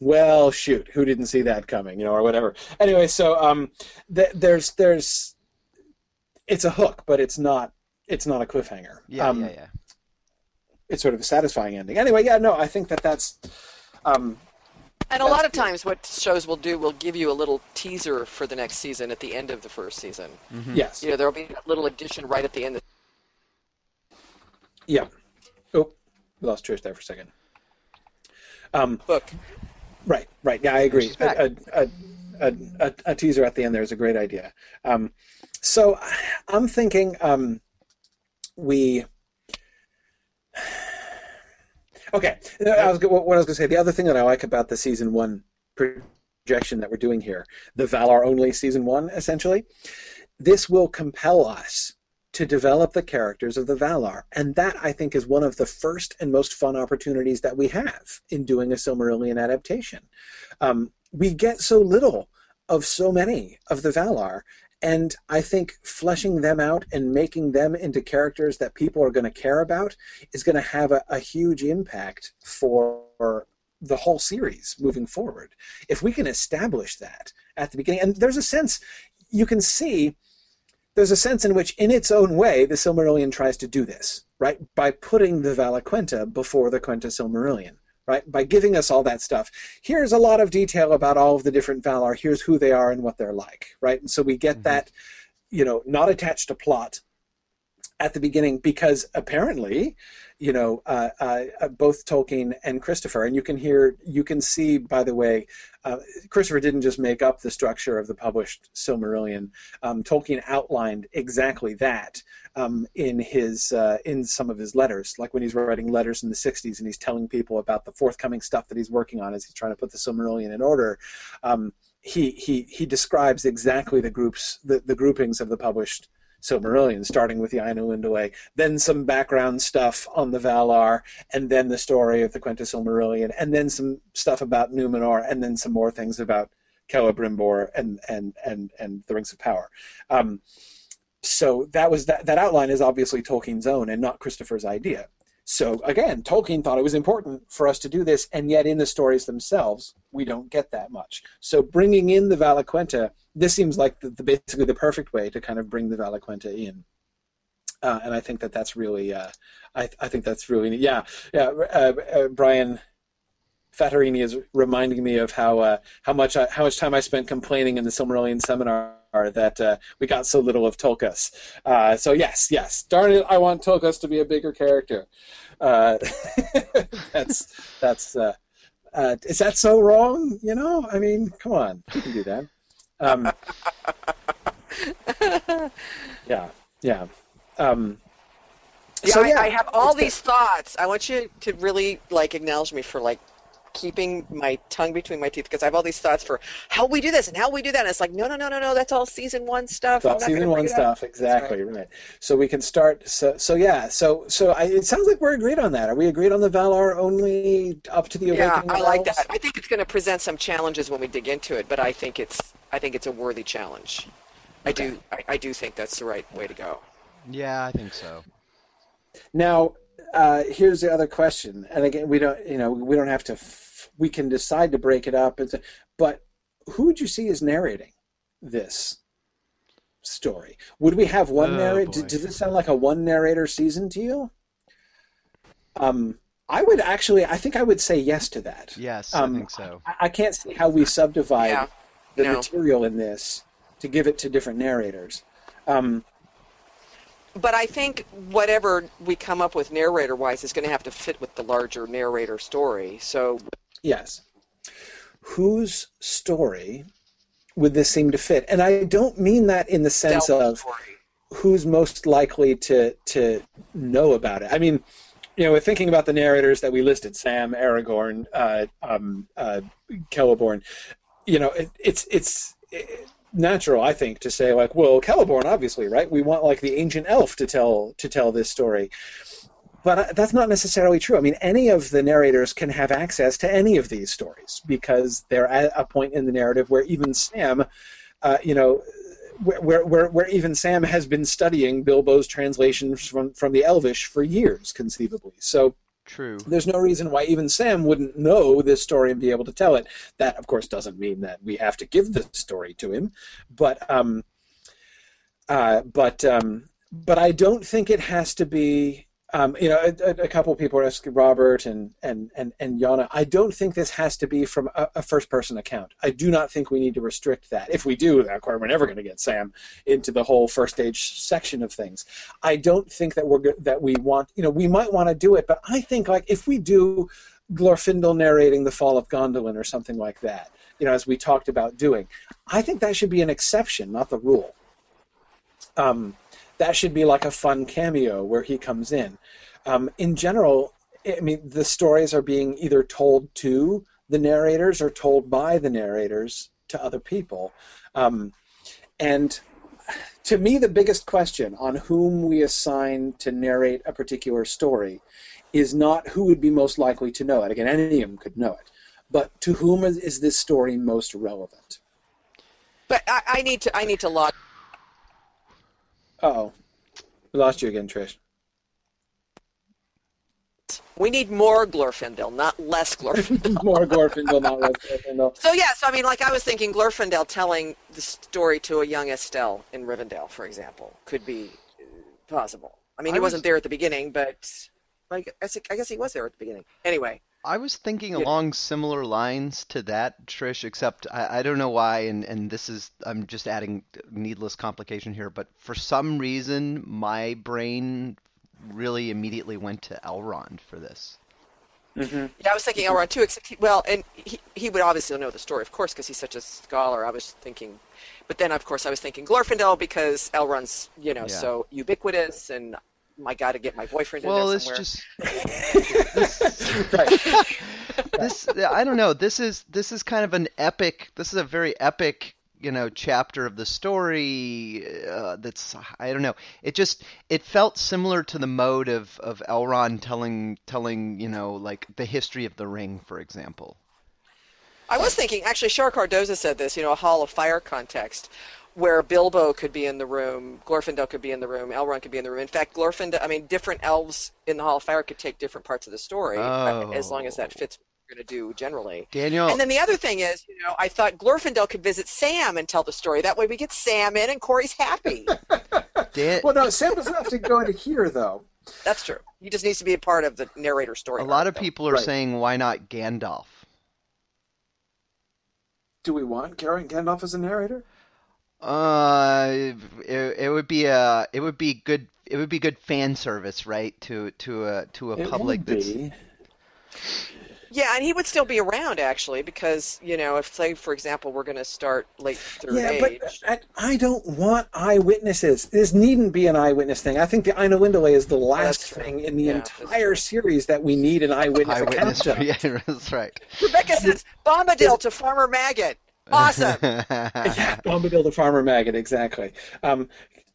well, shoot, who didn't see that coming, you know, or whatever. Anyway, so um, th- there's there's it's a hook, but it's not it's not a cliffhanger. yeah, um, yeah, yeah. It's sort of a satisfying ending. Anyway, yeah, no, I think that that's um, And a lot of times, what shows will do will give you a little teaser for the next season at the end of the first season. Mhm. yes, You know, there'll be a little addition right at the end. yeah. Oh, we lost Trish there for a second. Um, Book. Right, right. Yeah, I agree. A, a, a, a, a teaser at the end there is a great idea. Um, so I'm thinking um, we. Okay, I was, what I was going to say, the other thing that I like about the season one projection that we're doing here, the Valar only season one, essentially, this will compel us to develop the characters of the Valar. And that, I think, is one of the first and most fun opportunities that we have in doing a Silmarillion adaptation. Um, we get so little of so many of the Valar. And I think fleshing them out and making them into characters that people are going to care about is going to have a, a huge impact for the whole series moving forward. If we can establish that at the beginning, and there's a sense you can see, there's a sense in which, in its own way, the Silmarillion tries to do this, right? By putting the Valaquenta before the Quenta Silmarillion, right? By giving us all that stuff. Here's a lot of detail about all of the different Valar. Here's who they are and what they're like, right? And so we get mm-hmm. that, you know, not attached to plot at the beginning because apparently you know, uh, uh, uh, both Tolkien and Christopher. And you can hear, you can see, by the way, uh, Christopher didn't just make up the structure of the published Silmarillion. Um, Tolkien outlined exactly that um, in his uh, in some of his letters, like when he's writing letters in the '60s and he's telling people about the forthcoming stuff that he's working on as he's trying to put the Silmarillion in order. Um, he he he describes exactly the groups, the, the groupings of the published Silmarillion, starting with the Ainulindalë, then some background stuff on the Valar, and then the story of the Quenta Silmarillion, and then some stuff about Numenor, and then some more things about Celebrimbor and and and and the Rings of Power. Um, so that was that. That outline is obviously Tolkien's own and not Christopher's idea. So again, Tolkien thought it was important for us to do this, and yet in the stories themselves, we don't get that much. So bringing in the Valaquenta, this seems like the, the basically the perfect way to kind of bring the Valaquenta in. Uh, and I think that that's really, uh, I, I think that's really, yeah, yeah. Uh, uh Brian Fatterini is reminding me of how uh, how much I, how much time I spent complaining in the Silmarillion seminar that uh, we got so little of Tulkas. Uh, so yes, yes, darn it, I want Tulkas to be a bigger character. Uh, (laughs) that's that's uh, uh, is that so wrong? You know, I mean, come on, you can do that. Um, (laughs) yeah, yeah. Um, yeah, so, yeah I, I, have all these thoughts. I want you to really like acknowledge me for like keeping my tongue between my teeth because I have all these thoughts for how we do this and how we do that. And it's like, no, no, no, no, no. That's all season one stuff. All season one stuff, exactly right. right. So we can start. So, so yeah. So, so I, it sounds like we're agreed on that. Are we agreed on the Valar only up to the awakening? Yeah, I like that. I think it's going to present some challenges when we dig into it, but I think it's, I think it's a worthy challenge. I do, I, I do think that's the right way to go. Yeah, I think so. Now, uh, here's the other question, and again, we don't, you know, we don't have to we can decide to break it up. But who would you see as narrating this story? Would we have one oh, narrator? Does this sound like a one narrator season to you? Um, I would actually. I think I would say yes to that. Yes, um, I think so. I, I, can't see how we subdivide yeah, the no. material in this to give it to different narrators. Um, but I think whatever we come up with narrator wise is going to have to fit with the larger narrator story. So Yes. Whose story would this seem to fit? And I don't mean that in the sense of who's most likely to to know about it. I mean, you know, we're thinking about the narrators that we listed, Sam, Aragorn, uh, um, uh, Celeborn, you know, it, it's it's natural, I think, to say like, well, Celeborn, obviously, right? We want like the ancient elf to tell to tell this story but uh, that's not necessarily true. I mean, any of the narrators can have access to any of these stories because they're at a point in the narrative where even Sam, uh, you know, where, where, where even Sam has been studying Bilbo's translations from, from the Elvish for years, conceivably. So True. There's no reason why even Sam wouldn't know this story and be able to tell it. That, of course, doesn't mean that we have to give the story to him, but um, uh, but um, but I don't think it has to be um, you know, a, a couple people are asking Robert and and and and Yana. I don't think this has to be from a, a first-person account. I do not think we need to restrict that. If we do, of course, we're never going to get Sam into the whole first stage section of things. I don't think that we're that we want. You know, we might want to do it, but I think like if we do Glorfindel narrating the fall of Gondolin or something like that, you know, as we talked about doing, I think that should be an exception, not the rule. Um, that should be like a fun cameo where he comes in. Um, in general, I mean, the stories are being either told to the narrators or told by the narrators to other people. Um, and to me, the biggest question on whom we assign to narrate a particular story is not who would be most likely to know it. Again, any of them could know it. But to whom is, is this story most relevant? But I, I need to I need to log. Oh, we lost you again, Trish. We need more Glorfindel, not less Glorfindel. (laughs) More Glorfindel, not less Glorfindel. so yeah, so I mean, like I was thinking, Glorfindel telling the story to a young Estel in Rivendell, for example, could be possible. I mean, I he was- wasn't there at the beginning, but guess, I guess he was there at the beginning. Anyway, I was thinking Yeah. along similar lines to that, Trish, except I, I don't know why, and, and this is, I'm just adding needless complication here, but for some reason, my brain really immediately went to Elrond for this. hmm yeah, I was thinking Elrond too. Except he, well, and he he would obviously know the story, of course, because he's such a scholar. I was thinking, but then of course I was thinking Glorfindel because Elrond's you know Yeah. so ubiquitous, and I got to get my boyfriend in Well, there it's somewhere. just (laughs) (laughs) Right. this I don't know. This is this is kind of an epic. This is a very epic, you know, chapter of the story. Uh, that's I don't know. It just it felt similar to the mode of of Elrond telling telling you know like the history of the ring, for example. I was thinking, actually, Shar Cardoza said this, you know, a Hall of Fire context, where Bilbo could be in the room, Glorfindel could be in the room, Elrond could be in the room. In fact, Glorfindel, I mean, different elves in the Hall of Fire could take different parts of the story, uh, as long as that Oh. fits what we're going to do generally. Daniel, And then the other thing is, you know, I thought Glorfindel could visit Sam and tell the story. That way we get Sam in and Corey's happy. (laughs) Dan, Well, no, Sam doesn't have to go into here, though. That's true. He just needs to be a part of the narrator story. a lot arc, of though. people are Right. saying why not Gandalf? Do we want Garen Gandalf as a narrator? Uh, it, it would be a it would be good it would be good fan service, right? To to a to a It public would that's be. Yeah, and he would still be around actually, because you know, if say for example we're going to start late third Yeah, age. but I, I don't want eyewitnesses. This needn't be an eyewitness thing. I think the Ainulindalë is the last that's thing in the Yeah, entire series that we need an eyewitness, eyewitness. account of. (laughs) Yeah, that's right. Rebecca says Bombadil to Farmer Maggot. Awesome. (laughs) yeah, Bombadil the Farmer Maggot, exactly. Um,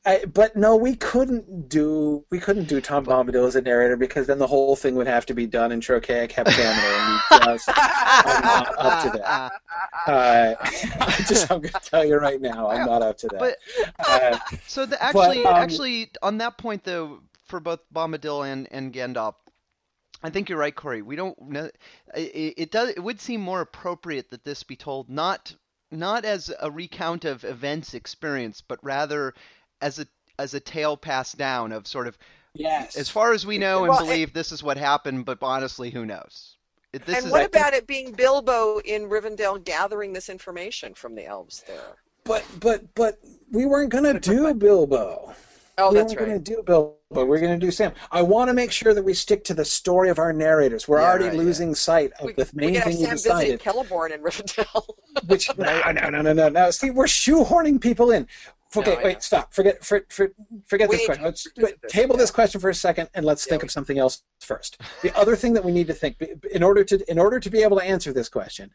I, but no, we couldn't do we couldn't do Tom Bombadil as a narrator because then the whole thing would have to be done in trochaic heptameter, and we (laughs) just I'm not up to that. Uh, (laughs) I just I'm going to tell you right now, I'm not up to that. But uh, so the actually um, actually on that point though, for both Bombadil and and Gandalf, I think you're right, Corey. We don't. know It, it does. It would seem more appropriate that this be told not not as a recount of events experienced, but rather as a as a tale passed down of sort of yes, as far as we know and Well, and- believe this is what happened, but honestly, who knows? This and is what about it being Bilbo in Rivendell gathering this information from the elves there? but but but we weren't going to do Bilbo. Oh, we that's right. going to do Bilbo. We're going to do Sam. I want to make sure that we stick to the story of our narrators. We're Yeah, already right, yeah. losing sight of We, the main thing we Sam visit decided. Celeborn in Rivendell. (laughs) Which no, no, no, no, no, no. See, we're shoehorning people in. Okay, No, wait, stop. Forget, for, for, forget We this question. Let's visit this, table this question for a second, and let's Yeah, think of something else first. The other thing that we need to think, in order to, in order to be able to answer this question,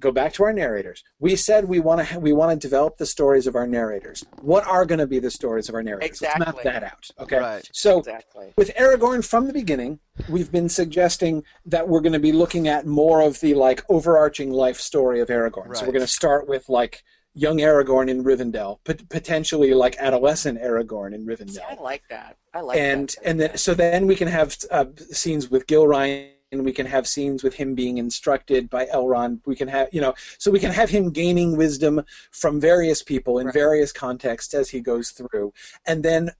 go back to our narrators. We said we want to, we want to develop the stories of our narrators. What are going to be the stories of our narrators? Let's Exactly. map that out. Okay. Right. So exactly. with Aragorn from the beginning, we've been suggesting that we're going to be looking at more of the like overarching life story of Aragorn. So we're going to start with like young Aragorn in Rivendell, pot- potentially like adolescent Aragorn in See, I like that. I like and that. and then so then we can have uh, scenes with Gilraen. And we can have scenes with him being instructed by Elrond. We can have, you know, so we can have him gaining wisdom from various people in Right. various contexts as he goes through. And then,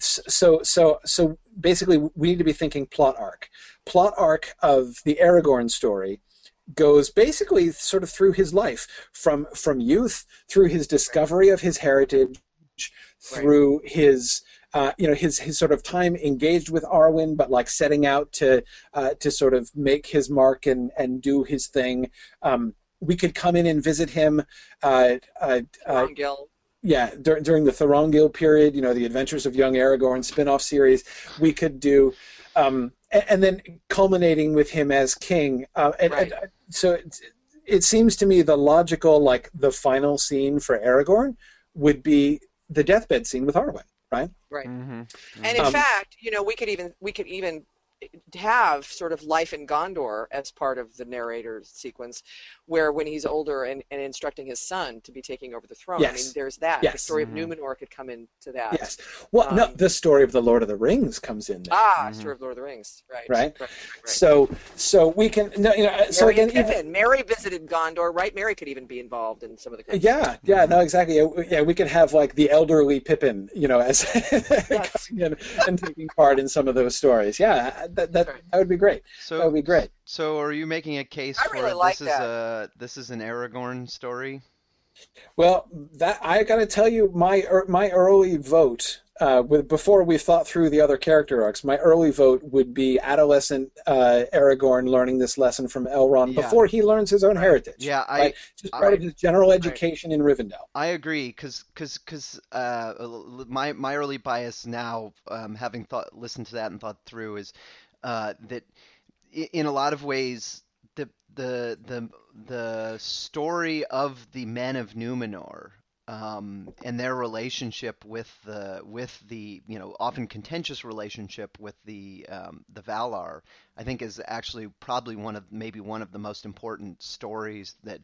so so so basically, we need to be thinking plot arc. Plot arc of the Aragorn story goes basically sort of through his life, from from youth through his discovery of his heritage, through his uh, you know his his sort of time engaged with Arwen, but like setting out to uh, to sort of make his mark and and do his thing. Um, we could come in and visit him. Uh, uh, uh, yeah, dur- during the Thorongil period, you know, the Adventures of Young Aragorn spin-off series, we could do, um, and, and then culminating with him as king. Uh, and, Right. and so it, it seems to me the logical like the final scene for Aragorn would be the deathbed scene with Arwen, right? Right. Mm-hmm. And in Um, fact, you know, we could even we could even have sort of life in Gondor as part of the narrator sequence, where when he's older and, and instructing his son to be taking over the throne. I mean, Yes. there's that. Yes. The Yes. story of Numenor could come into that. Yes. Well, no, Um, the story of the Lord of the Rings comes in there. Ah, Mhm. story of Lord of the Rings. Right. Right. Right. right, right. So, so we can, no, you know, so Merry again, even- Merry visited Gondor, right? Merry could even be involved in some of the. Yeah, yeah, no, exactly. Yeah, Yeah, we could have like the elderly Pippin, you know, as (laughs) Yes. coming in and taking part in some of those stories. Yeah, that that, Right. that would be great. So That would be great. So are you making a case I for really like this is a this is an Aragorn story? Well, that I got to tell you, my er, my early vote, uh, with before we thought through the other character arcs, my early vote would be adolescent uh, Aragorn learning this lesson from Elrond Yeah. before he learns his own heritage. Yeah, I right? just part I- of his general education in Rivendell. I agree because because because uh, my my early bias now, um, having thought listened to that and thought through, is uh, that in a lot of ways the the the the story of the men of Numenor um, and their relationship with the with the you know often contentious relationship with the um, the Valar, I think is actually probably one of maybe one of the most important stories that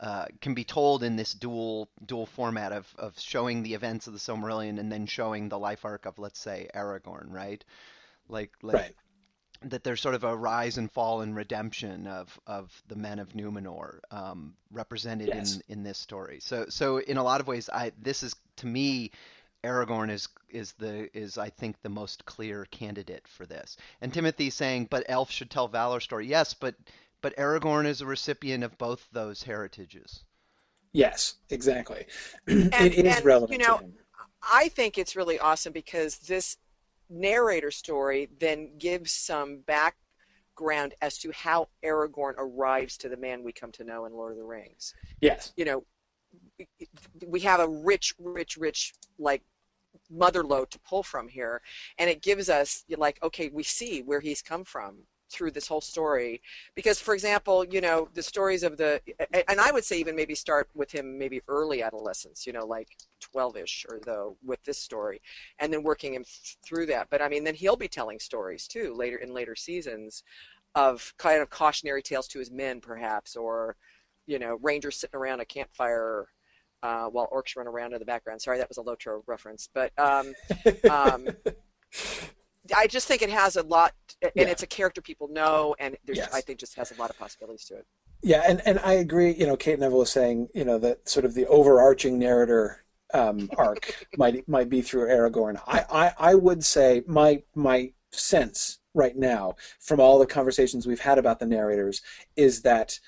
uh, can be told in this dual dual format of, of showing the events of the Silmarillion and then showing the life arc of let's say Aragorn, right? Like like Right. That there's sort of a rise and fall and redemption of of the men of Numenor um, represented Yes. in in this story. So so in a lot of ways, I this is to me. Aragorn is is the is I think the most clear candidate for this. And Timothy saying, but Elf should tell Valar story. Yes, but but Aragorn is a recipient of both those heritages. Yes, exactly. (clears throat) And, it is and, relevant you know, to him. I think it's really awesome because this narrator story then gives some background as to how Aragorn arrives to the man we come to know in Lord of the Rings. Yes. You know, we have a rich, rich, rich, like, mother lode to pull from here. And it gives us, like, okay, we see where he's come from through this whole story. Because for example you know the stories of the and i would say even maybe start with him maybe early adolescence you know like 12ish or though with this story and then working him th- through that. But i mean then he'll be telling stories too later in later seasons of kind of cautionary tales to his men perhaps or you know rangers sitting around a campfire uh, while orcs run around in the background. Sorry that was a lotro reference. But um, um, (laughs) I just think it has a lot, and Yeah. it's a character people know, and there's, Yes. I think just has a lot of possibilities to it. Yeah, and, and I agree. You know, Kate Neville was saying, you know, that sort of the overarching narrator um, (laughs) arc might might be through Aragorn. I, I, I would say my my sense right now from all the conversations we've had about the narrators is that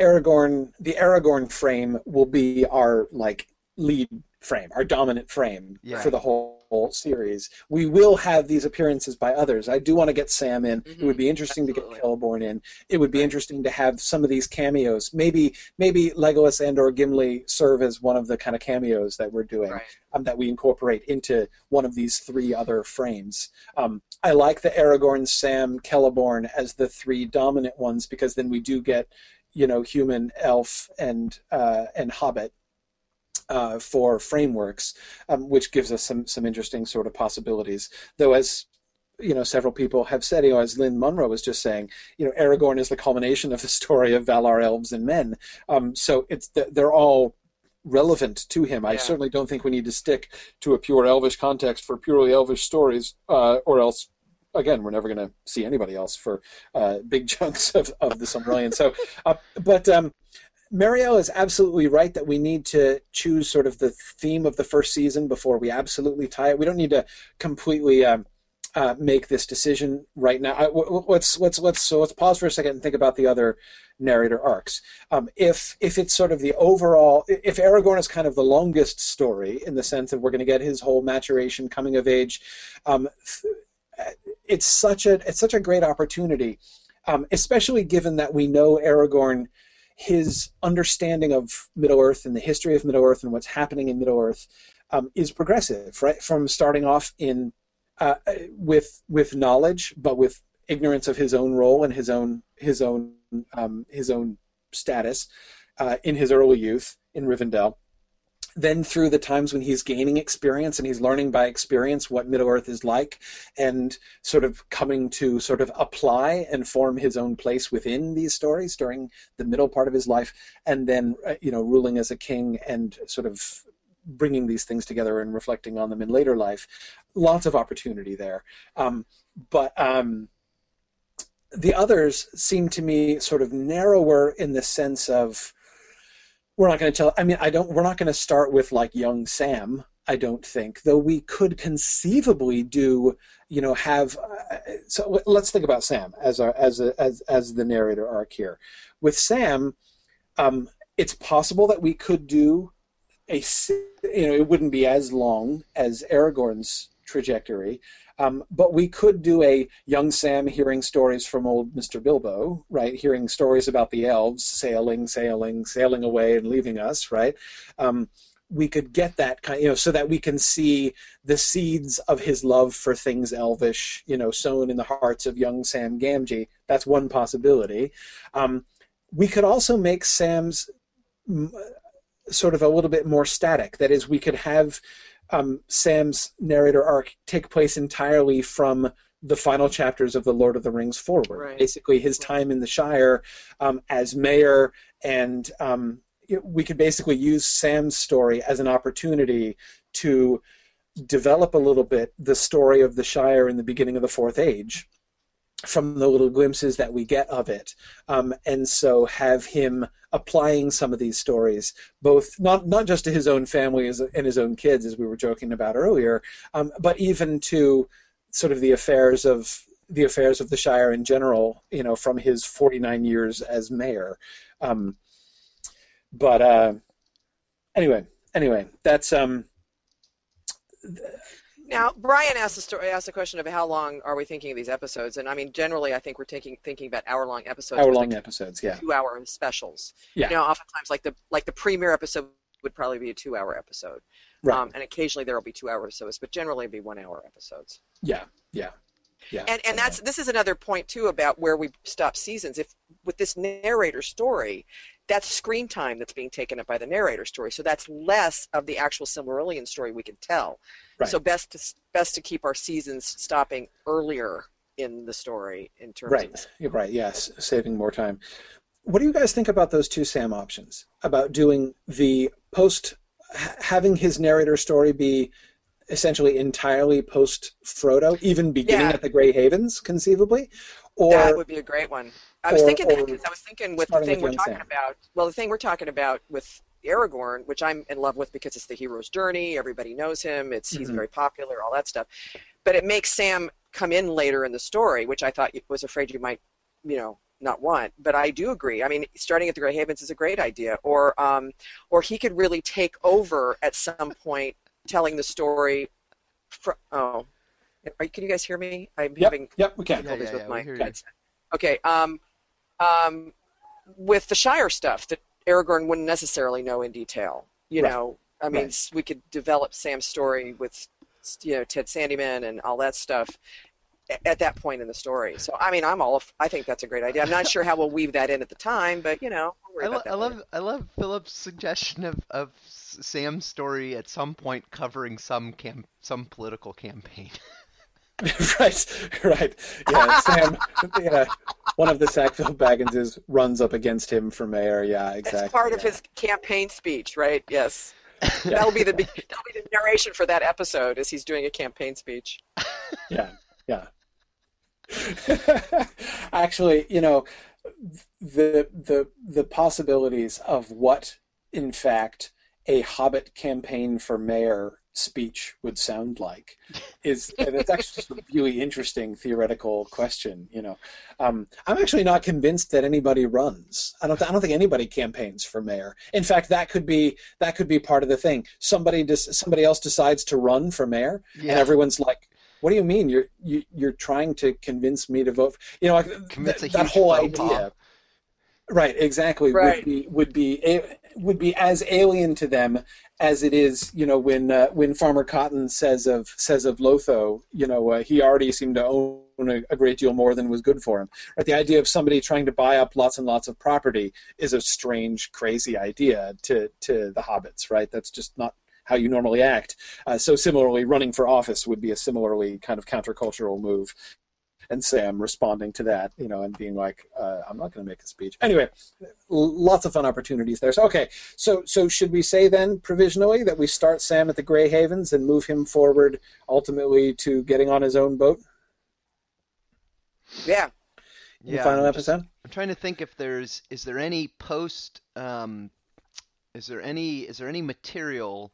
Aragorn, the Aragorn frame will be our like lead frame, our dominant frame Yeah. for the whole, whole series. We will have these appearances by others. I do want to get Sam in. It would be interesting to get Celeborn in. It would be interesting to have some of these cameos. Maybe maybe Legolas and or Gimli serve as one of the kind of cameos that we're doing Right. um, that we incorporate into one of these three other frames. Um, I like the Aragorn, Sam, Celeborn as the three dominant ones because then we do get, you know, human, elf, and uh, and hobbit uh, for frameworks, um, which gives us some some interesting sort of possibilities. Though, as you know, several people have said, you know, as Lynn Munro was just saying, you know, Aragorn is the culmination of the (laughs) story of Valar elves and men. Um, so it's they're all relevant to him. I certainly don't think we need to stick to a pure Elvish context for purely Elvish stories, uh, or else. Again, we're never going to see anybody else for uh, big (laughs) chunks of, of the Silmarillion. So, uh, but um, Marielle is absolutely right that we need to choose sort of the theme of the first season before we absolutely tie it. We don't need to completely um, uh, make this decision right now. I, w- let's let's let's so let's pause for a second and think about the other narrator arcs. Um, if if it's sort of the overall, if Aragorn is kind of the longest story in the sense that we're going to get his whole maturation, coming of age, um, it's such a it's such a great opportunity, um, especially given that we know Aragorn his understanding of Middle Earth and the history of Middle Earth and what's happening in Middle Earth um, is progressive, right? From starting off in uh, with with knowledge, but with ignorance of his own role and his own his own um, his own status uh, in his early youth in Rivendell then through the times when he's gaining experience and he's learning by experience what Middle Earth is like and sort of coming to sort of apply and form his own place within these stories during the middle part of his life and then uh, you know ruling as a king and sort of bringing these things together and reflecting on them in later life. Lots of opportunity there. Um, but um, the others seem to me sort of narrower in the sense of we're not going to tell i mean i don't we're not going to start with like young sam i don't think though we could conceivably do you know have uh, so let's think about sam as our as a, as as the narrator arc here. With sam um, it's possible that we could do a you know it wouldn't be as long as aragorn's trajectory um, but we could do a young Sam hearing stories from old Mr. Bilbo, right? Hearing stories about the elves sailing, sailing, sailing away and leaving us, right? Um, we could get that kind, you know, so that we can see the seeds of his love for things elvish, you know, sown in the hearts of young Sam Gamgee. That's one possibility. Um, we could also make Sam's sort of a little bit more static. That is, we could have um, Sam's narrator arc take place entirely from the final chapters of the Lord of the Rings forward. Right. Basically, his time in the Shire um, as mayor, and um, we could basically use Sam's story as an opportunity to develop a little bit the story of the Shire in the beginning of the Fourth Age from the little glimpses that we get of it. Um, and so have him applying some of these stories, both not not just to his own family and his own kids, as we were joking about earlier, um, but even to sort of the affairs of the affairs of the Shire in general. You know, from his 49 years as mayor. Um, but uh, anyway, anyway, that's um, now, Brian asked the story, asked the question of how long are we thinking of these episodes, and I mean, generally, I think we're thinking thinking about hour long episodes. Hour long episodes, yeah. Two hour specials. Yeah. You know, oftentimes, like the like the premiere episode would probably be a two hour episode. Right. Um, and occasionally there will be two hour episodes, but generally it'd be one hour episodes. Yeah. Yeah. Yeah. And and that's this is another point too about where we stop seasons. If with this narrator story, that's screen time that's being taken up by the narrator story. So that's less of the actual Silmarillion story we can tell. Right. So best to best to keep our seasons stopping earlier in the story in terms right. of right. Yes, saving more time. What do you guys think about those two Sam options? About doing the post, having his narrator story be essentially entirely post Frodo, even beginning Yeah. at the Grey Havens, conceivably, or that would be a great one. I was or- thinking that because I was thinking with the thing with we're talking Sam. about. Well, the thing we're talking about with Aragorn, which I'm in love with because it's the hero's journey. Everybody knows him. It's he's Mhm. very popular. All that stuff. But it makes Sam come in later in the story, which I thought you- was afraid you might, you know, not want. But I do agree. I mean, starting at the Grey Havens is a great idea. Or, um, or he could really take over at some point, telling the story. Fr- oh, are, can you guys hear me? I'm Yep. having yep, we can. difficulties yeah, with yeah, my we headset. Okay. Um, um, with the Shire stuff that Aragorn wouldn't necessarily know in detail. You Right. know, I mean, Right. we could develop Sam's story with, you know, Ted Sandyman and all that stuff at that point in the story. So, I mean, I'm all. I think that's a great idea. I'm not sure how we'll weave that in at the time, but you know, I, lo- I love I love Philip's suggestion of, of Sam's story at some point covering some cam- some political campaign. (laughs) (laughs) right, right. Yeah, Sam. (laughs) yeah, one of the Sackville Bagginses runs up against him for mayor. Yeah, exactly. It's part of his campaign speech, right? Yes. (laughs) That'll be the that'll be the narration for that episode as he's doing a campaign speech. Yeah, yeah. Actually, you know, the the the possibilities of what, in fact, a Hobbit campaign for mayor speech would sound like (laughs) is and it's actually just a really interesting theoretical question. You know, um, I'm actually not convinced that anybody runs. I don't. I don't think anybody campaigns for mayor. In fact, that could be that could be part of the thing. Somebody just somebody else decides to run for mayor, and everyone's like, "What do you mean? You're you, you're trying to convince me to vote?" for, You know, like Commits th- a that whole faux pas. idea. Right, exactly. Right. Would be would be a- would be as alien to them as it is, you know, when uh, when Farmer Cotton says of says of Lotho, you know, uh, he already seemed to own a, a, great deal more than was good for him. Right? The idea of somebody trying to buy up lots and lots of property is a strange, crazy idea to to the hobbits, right? That's just not how you normally act. Uh, so similarly, running for office would be a similarly kind of countercultural move and Sam responding to that, you know, and being like, uh, "I'm not going to make a speech." Anyway, lots of fun opportunities there. So, okay, so so should we say then provisionally that we start Sam at the Grey Havens and move him forward ultimately to getting on his own boat? Yeah. yeah. final I'm episode. Just, I'm trying to think if there's is there any post um, is there any is there any material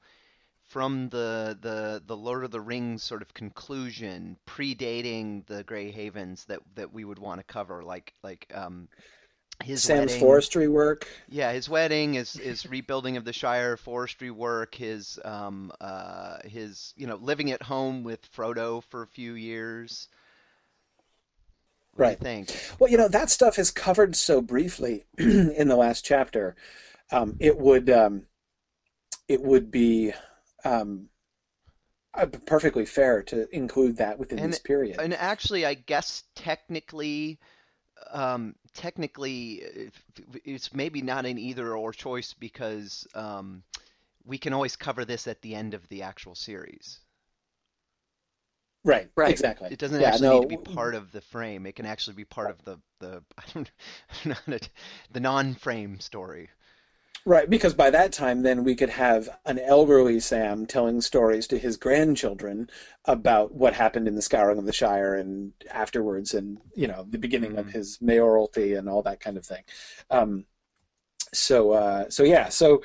from the, the the Lord of the Rings sort of conclusion, predating the Grey Havens, that that we would want to cover, like like um, his Sam's wedding. forestry work. Yeah, his wedding, his his rebuilding of the Shire, forestry work, his um uh his you know living at home with Frodo for a few years. What right. you think? Well, you know that stuff is covered so briefly (clears throat) in the last chapter. Um, it would um, it would be um, uh, perfectly fair to include that within and, this period. And actually, I guess technically, um, technically, it's maybe not an either or choice because um, we can always cover this at the end of the actual series. Right, right, exactly. It doesn't yeah, actually no, need to be part of the frame. It can actually be part of the the I (laughs) don't, I don't know (laughs) the non-frame story. Right, because by that time, then we could have an elderly Sam telling stories to his grandchildren about what happened in the Scouring of the Shire and afterwards, and you know the beginning mm-hmm. of his mayoralty and all that kind of thing. Um, so, uh, so yeah, so,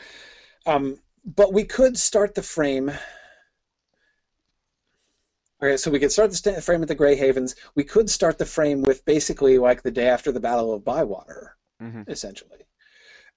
um, but we could start the frame. Okay, so we could start the frame at the Grey Havens. We could start the frame with basically like the day after the Battle of Bywater, mm-hmm. essentially.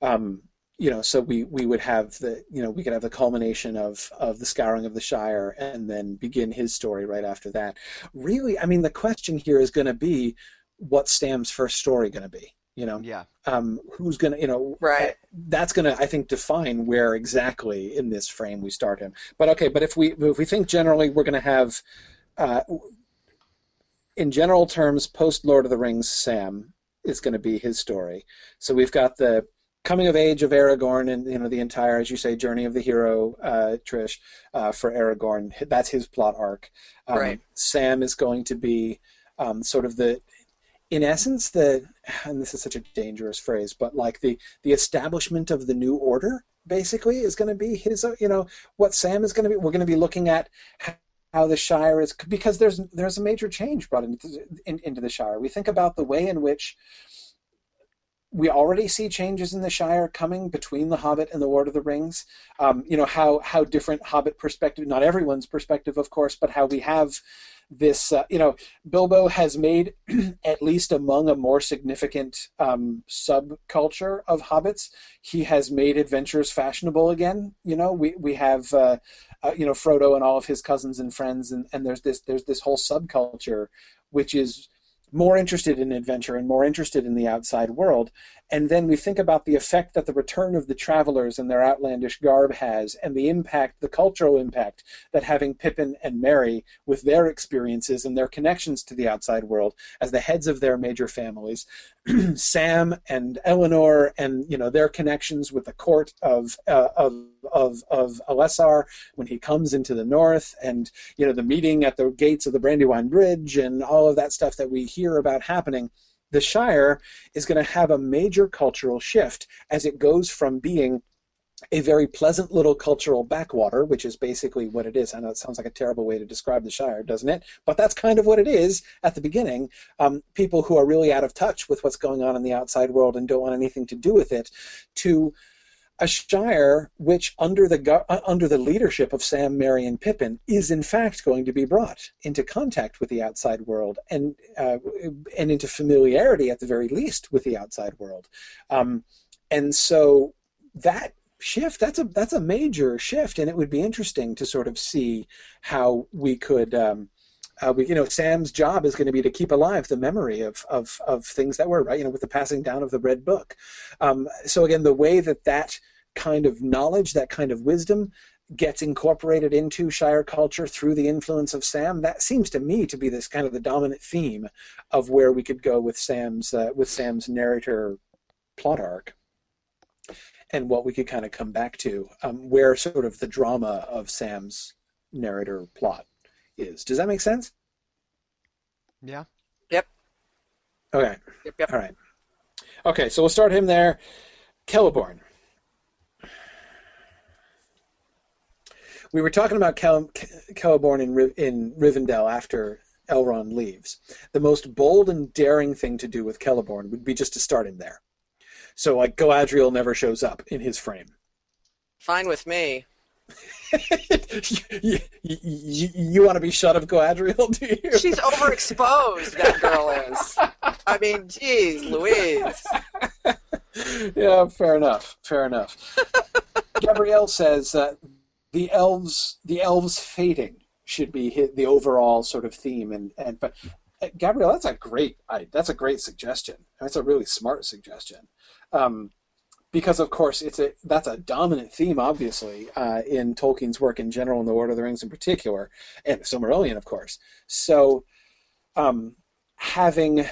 Um, you know, so we, we would have the, you know, we could have the culmination of, of the scouring of the Shire and then begin his story right after that. Really, I mean, the question here is going to be what Sam's first story going to be? You know, yeah. Um, who's going to, you know, right? That's going to, I think, define where exactly in this frame we start him. But okay, but if we if we think generally, we're going to have, uh, in general terms, post Lord of the Rings, Sam is going to be his story. So we've got the coming of age of Aragorn and you know the entire, as you say, journey of the hero, uh, Trish, uh, for Aragorn. That's his plot arc. Um, right. Sam is going to be um, sort of the, in essence, the and this is such a dangerous phrase, but like the the establishment of the new order basically is going to be his. Uh, you know what Sam is going to be. We're going to be looking at. How, the Shire is because there's there's a major change brought into, in, into the Shire. We think about the way in which we already see changes in the Shire coming between The Hobbit and The Lord of the Rings. Um, you know how how different Hobbit perspective, not everyone's perspective, of course, but how we have this. Uh, you know, Bilbo has made (clears throat) at least among a more significant um, subculture of hobbits, he has made adventures fashionable again. You know, we we have. Uh, uh, you know Frodo and all of his cousins and friends, and, and there's this there's this whole subculture, which is more interested in adventure and more interested in the outside world. And then we think about the effect that the return of the travelers and their outlandish garb has, and the impact, the cultural impact that having Pippin and Merry, with their experiences and their connections to the outside world as the heads of their major families, (clears throat) Sam and Elanor, and you know their connections with the court of uh, of of of Elessar when he comes into the north, and you know the meeting at the gates of the Brandywine Bridge, and all of that stuff that we hear about happening the Shire is going to have a major cultural shift as it goes from being a very pleasant little cultural backwater, which is basically what it is. I know it sounds like a terrible way to describe the Shire, doesn't it? But that's kind of what it is at the beginning. Um, people who are really out of touch with what's going on in the outside world and don't want anything to do with it, to a shire which, under the uh, under the leadership of Sam, Merry, and Pippin, is in fact going to be brought into contact with the outside world and uh, and into familiarity, at the very least, with the outside world. Um, and so that shift that's a that's a major shift, and it would be interesting to sort of see how we could. Um, uh, we, you know, Sam's job is going to be to keep alive the memory of, of, of things that were right, you know, with the passing down of the red book. Um, so again, the way that that kind of knowledge, that kind of wisdom, gets incorporated into Shire culture through the influence of Sam. That seems to me to be this kind of the dominant theme of where we could go with Sam's uh, with Sam's narrator plot arc, and what we could kind of come back to, um, where sort of the drama of Sam's narrator plot is. Does that make sense? Yeah. Yep. Okay. Yep. Yep. All right. Okay, so we'll start him there. Celeborn. We were talking about Kel- Celeborn in, Ri- in Rivendell after Elrond leaves. The most bold and daring thing to do with Celeborn would be just to start him there. So, like, Galadriel never shows up in his frame. Fine with me. (laughs) you, you, you want to be shut of Galadriel, do you? She's overexposed. That girl is. I mean, geez, Louise. yeah, fair enough. Fair enough. Gabrielle says that the elves, the elves fading should be hit, the overall sort of theme, and and but uh, Gabrielle, that's a great, I, that's a great suggestion. That's a really smart suggestion. Um, because of course it's a that's a dominant theme, obviously, uh, in Tolkien's work in general, and The Lord of the Rings in particular, and Silmarillion, of course. So, um, having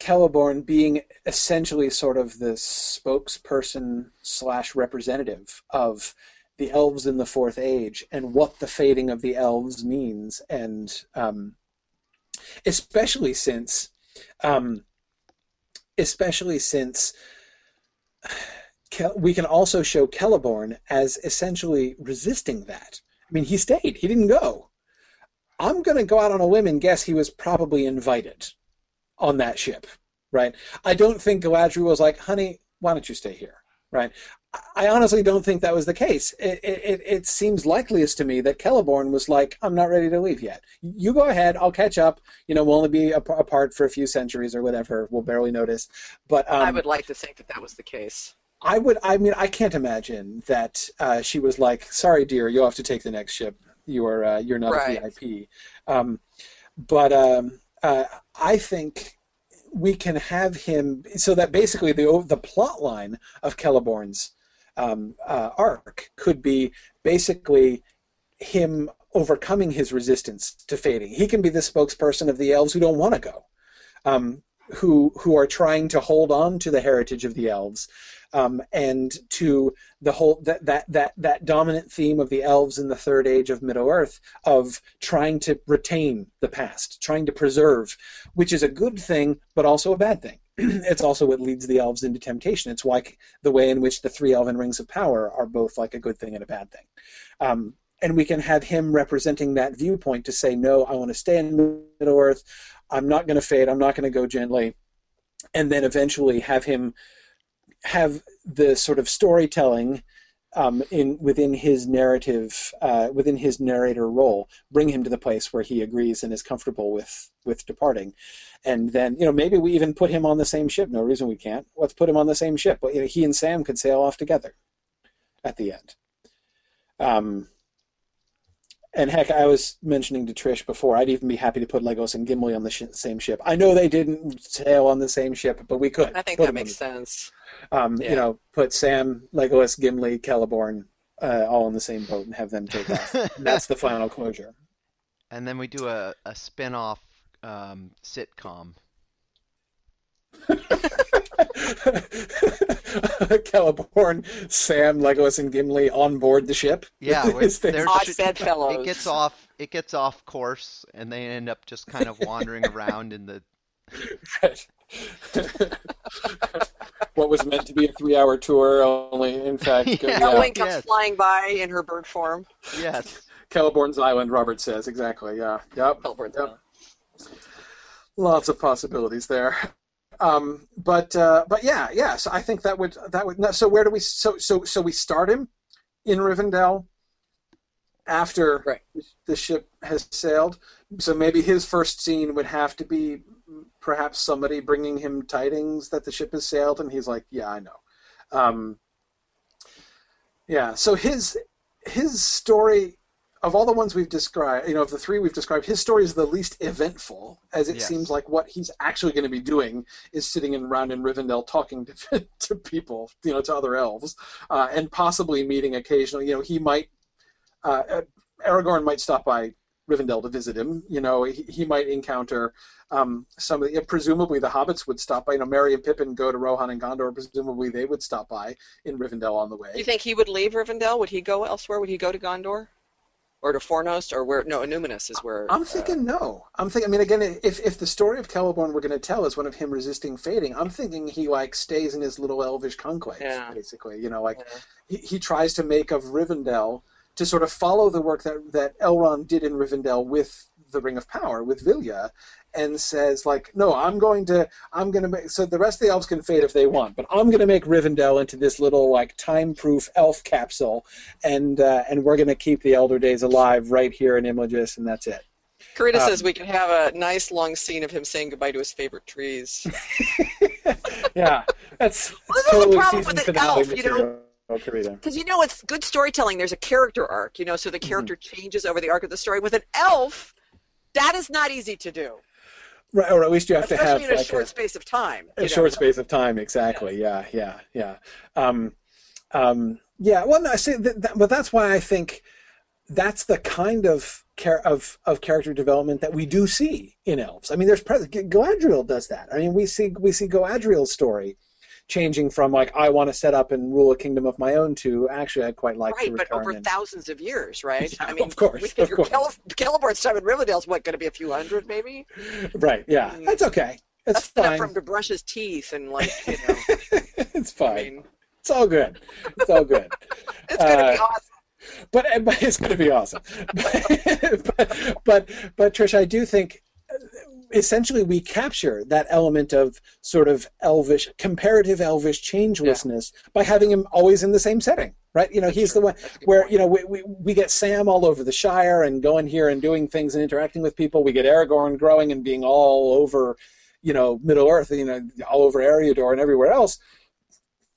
Celeborn being essentially sort of the spokesperson slash representative of the elves in the Fourth Age and what the fading of the elves means, and um, especially since, um, especially since we can also show Celeborn as essentially resisting that. I mean, he stayed; he didn't go. I'm going to go out on a limb and guess he was probably invited on that ship, right? I don't think Galadriel was like, honey, why don't you stay here, right? I honestly don't think that was the case. It, it, it seems likeliest to me that Celeborn was like, I'm not ready to leave yet. You go ahead, I'll catch up. You know, we'll only be apart for a few centuries or whatever. We'll barely notice. But um, I would like to think that that was the case. I would. I mean, I can't imagine that uh, she was like, "Sorry, dear, you'll have to take the next ship. You are uh, you're not Right. a VIP." Um, but um, uh, I think we can have him so that basically the the plot line of Celeborn's um, uh, arc could be basically him overcoming his resistance to fading. He can be the spokesperson of the elves who don't want to go, um, who who are trying to hold on to the heritage of the elves, um, and to the whole that, that that that dominant theme of the elves in the third age of Middle Earth of trying to retain the past, trying to preserve, which is a good thing, but also a bad thing. (clears throat) it's also what leads the elves into temptation. It's like the way in which the three elven rings of power are both like a good thing and a bad thing. Um, and we can have him representing that viewpoint to say, no, I want to stay in Middle Earth. I'm not going to fade. I'm not going to go gently. And then eventually have him have the sort of storytelling um, in within his narrative, uh, within his narrator role, bring him to the place where he agrees and is comfortable with with departing, and then you know maybe we even put him on the same ship. No reason we can't. Let's put him on the same ship. You know, he and Sam could sail off together at the end. Um, and heck, I was mentioning to Trish before, I'd even be happy to put Legos and Gimli on the sh- same ship. I know they didn't sail on the same ship, but we could. I think that them on makes sense. um, Yeah. You know, put Sam, Legolas, Gimli, Celeborn, uh, all in the same boat and have them take off. (laughs) That's the final closure. And then we do a, a spin off um, sitcom. (laughs) Celeborn, Sam, Legolas, and Gimli on board the ship. Yeah, With where they're Odd should- bedfellows. It gets off. It gets off course, and they end up just kind of wandering around in the. (laughs) What was meant to be a three-hour tour, only in fact, (laughs) Yeah. yeah. Elwing comes yes. flying by in her bird form. Yes. Celeborn's Island. Robert says exactly. Yeah. Yep. Celeborn's Yep. Island. lots of possibilities there. Um, but uh, but yeah, yeah. So I think that would that would. no, So where do we? So so so we start him in Rivendell after Right. the ship has sailed. So maybe his first scene would have to be perhaps somebody bringing him tidings that the ship has sailed, and he's like, "Yeah, I know." Um, yeah. So his his story of all the ones we've described, you know, of the three we've described, his story is the least eventful, as it Yes. seems like what he's actually going to be doing is sitting in, around in Rivendell talking to, (laughs) to people, you know, to other elves, uh, and possibly meeting occasionally. You know, he might, uh, uh, Aragorn might stop by Rivendell to visit him. You know, he, he might encounter um, some of the, presumably the hobbits would stop by. You know, Merry and Pippin go to Rohan and Gondor. Presumably they would stop by in Rivendell on the way. Do you think he would leave Rivendell? Would he go elsewhere? Would he go to Gondor? Or to Fornost? Or where? No, Numinous is where. I'm uh, thinking no. I'm thinking. I mean, again, if if the story of Celeborn we're going to tell is one of him resisting fading, I'm thinking he like stays in his little elvish conclave, Yeah. basically. You know, like Yeah. he, he tries to make of Rivendell to sort of follow the work that that Elrond did in Rivendell with the Ring of Power with Vilya, and says like, no, I'm going to I'm going to make so the rest of the elves can fade if they want, but I'm going to make Rivendell into this little like time-proof elf capsule, and uh, and we're going to keep the Elder Days alive right here in Imladris, and that's it. Karita um, says we can have a nice long scene of him saying goodbye to his favorite trees. (laughs) yeah, that's, (laughs) Well, that's this is the problem with an finale elf, you know. Because you know, it's good storytelling. There's a character arc, you know, so the Mm-hmm. character changes over the arc of the story. With an elf, that is not easy to do, Right, or at least you have to have especially in a like short space of time. a know. short space of time. Exactly. Yeah, yeah, yeah. Um, um, yeah. Well, no, I see, that, that, but that's why I think that's the kind of char- of of character development that we do see in elves. I mean, there's Galadriel does that. I mean, we see we see Galadriel's story changing from like I want to set up and rule a kingdom of my own to actually I'd quite like Right, but over and- thousands of years, (laughs) right? Yeah, I mean, of course, we of course. Celeborn's time in Rivendell's what going to be a few hundred, maybe. right. Yeah, Mm. that's okay. That's, That's enough fine. for him to brush his teeth and like, you (laughs) know. it's fine. I mean, it's all good. It's all good. (laughs) it's going to be Uh, awesome. but, but it's going to be awesome. but, but but Trish, I do think uh, essentially we capture that element of sort of elvish, comparative elvish changelessness by having him always in the same setting, right? You know, he's the one That's a good where you know we, we we get Sam all over the Shire and going here and doing things and interacting with people. We get Aragorn growing and being all over, you know, Middle Earth, you know, all over Eriador and everywhere else.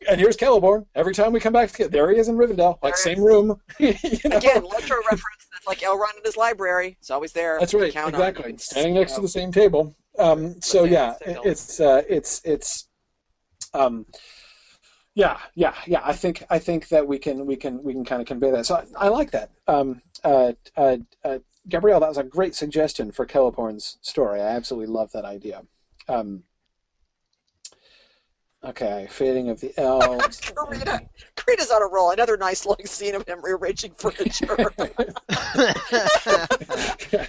And here's Celeborn. Every time we come back, there he is in Rivendell, like same room. (laughs) you know? Again, Lotro reference. Like Elrond in his library. It's always there. That's right, exactly. Standing next to the same table. Um, so yeah, it- it's uh, it's it's um, yeah, yeah, yeah. I think I think that we can we can we can kind of convey that. So I, I like that. Um, uh, uh, uh, Gabrielle, that was a great suggestion for Celeborn's story. I absolutely love that idea. Um, okay, fading of the elves. (laughs) Oh, Karita, Karita's on a roll. Another nice long scene of him rearranging furniture. (laughs) (laughs)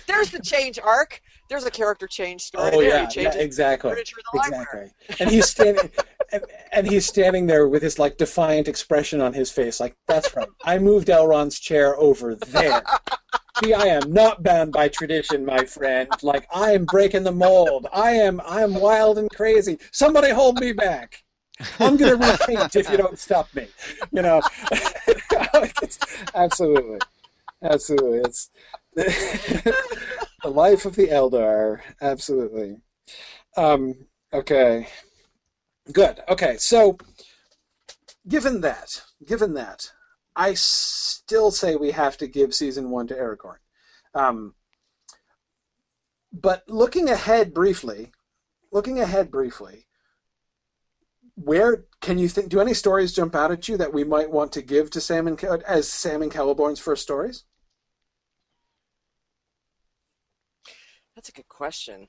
There's the change arc. There's a character change story. Oh there. yeah, he yeah, exactly. furniture in the library. Exactly. And he's standing and, and he's standing there with his like defiant expression on his face, like, that's right. I moved Elrond's chair over there. See, I am not bound by tradition, my friend. Like I am breaking the mold. I am I am wild and crazy. Somebody hold me back. I'm gonna repaint if you don't stop me. You know. (laughs) Absolutely. Absolutely. It's the life of the Eldar. Absolutely. Um, okay. Good. Okay. So, given that, given that, I still say we have to give season one to Aragorn. Um, but looking ahead briefly, looking ahead briefly, where can you think? Do any stories jump out at you that we might want to give to Sam and as Sam and Celeborn's first stories? That's a good question.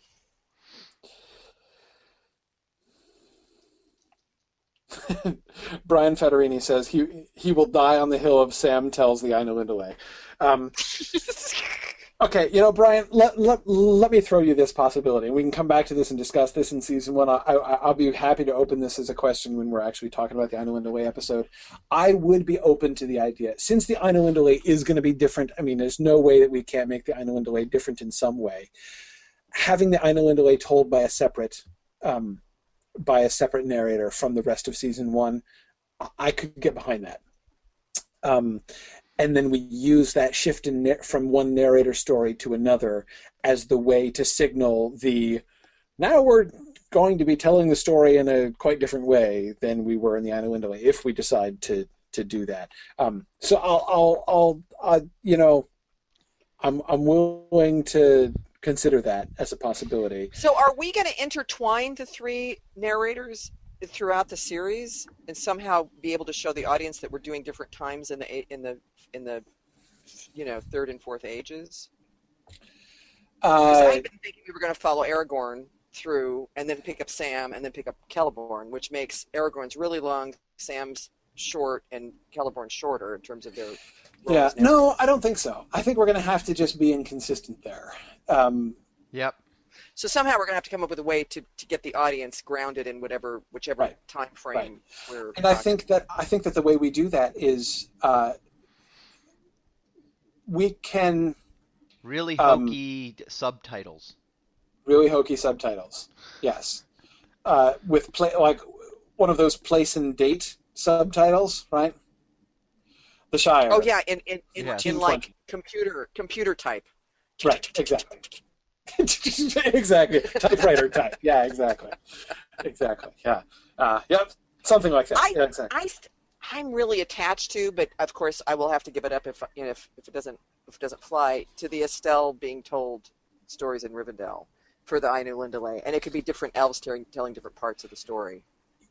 (laughs) Brian Federini says he he will die on the hill of Sam tells the Ainulindalë. Um, (laughs) okay, you know, Brian, let, let, let me throw you this possibility. We can come back to this and discuss this in season one. I, I, I'll be happy to open this as a question when we're actually talking about the Ainulindalë episode. I would be open to the idea, since the Ainulindalë is going to be different. I mean, there's no way that we can't make the Ainulindalë different in some way. Having the Ainulindalë told by a separate um, by a separate narrator from the rest of season one, I could get behind that. Um, and then we use that shift in from one narrator story to another as the way to signal the now we're going to be telling the story in a quite different way than we were in the Ainulindalë if we decide to to do that. Um, so I'll I'll I'll uh, you know I'm I'm willing to consider that as a possibility. So, are we going to intertwine the three narrators throughout the series and somehow be able to show the audience that we're doing different times in the in the in the you know third and fourth ages? Uh, I've been thinking we were going to follow Aragorn through, and then pick up Sam, and then pick up Celeborn, which makes Aragorn's really long, Sam's short, and Celeborn shorter in terms of their. roles yeah, now. no, I don't think so. I think we're going to have to just be inconsistent there. Um, Yep. So somehow we're going to have to come up with a way to, to get the audience grounded in whatever whichever Right. time frame we're. and I talking think that I think that the way we do that is uh, we can Really Um, hokey subtitles. really hokey subtitles. Yes, uh, with play like one of those place and date subtitles, right? The Shire. Oh yeah, in in, in, Yes. in like computer computer type. Right, exactly. (laughs) exactly. Typewriter type. Yeah, exactly. Exactly. Yeah. Uh, yep. Something like that. I- yeah, exactly. I st- I'm really attached to, but of course I will have to give it up if you know if, if it doesn't if it doesn't fly to the Estel being told stories in Rivendell for the Ainulindalë, and it could be different elves telling telling different parts of the story.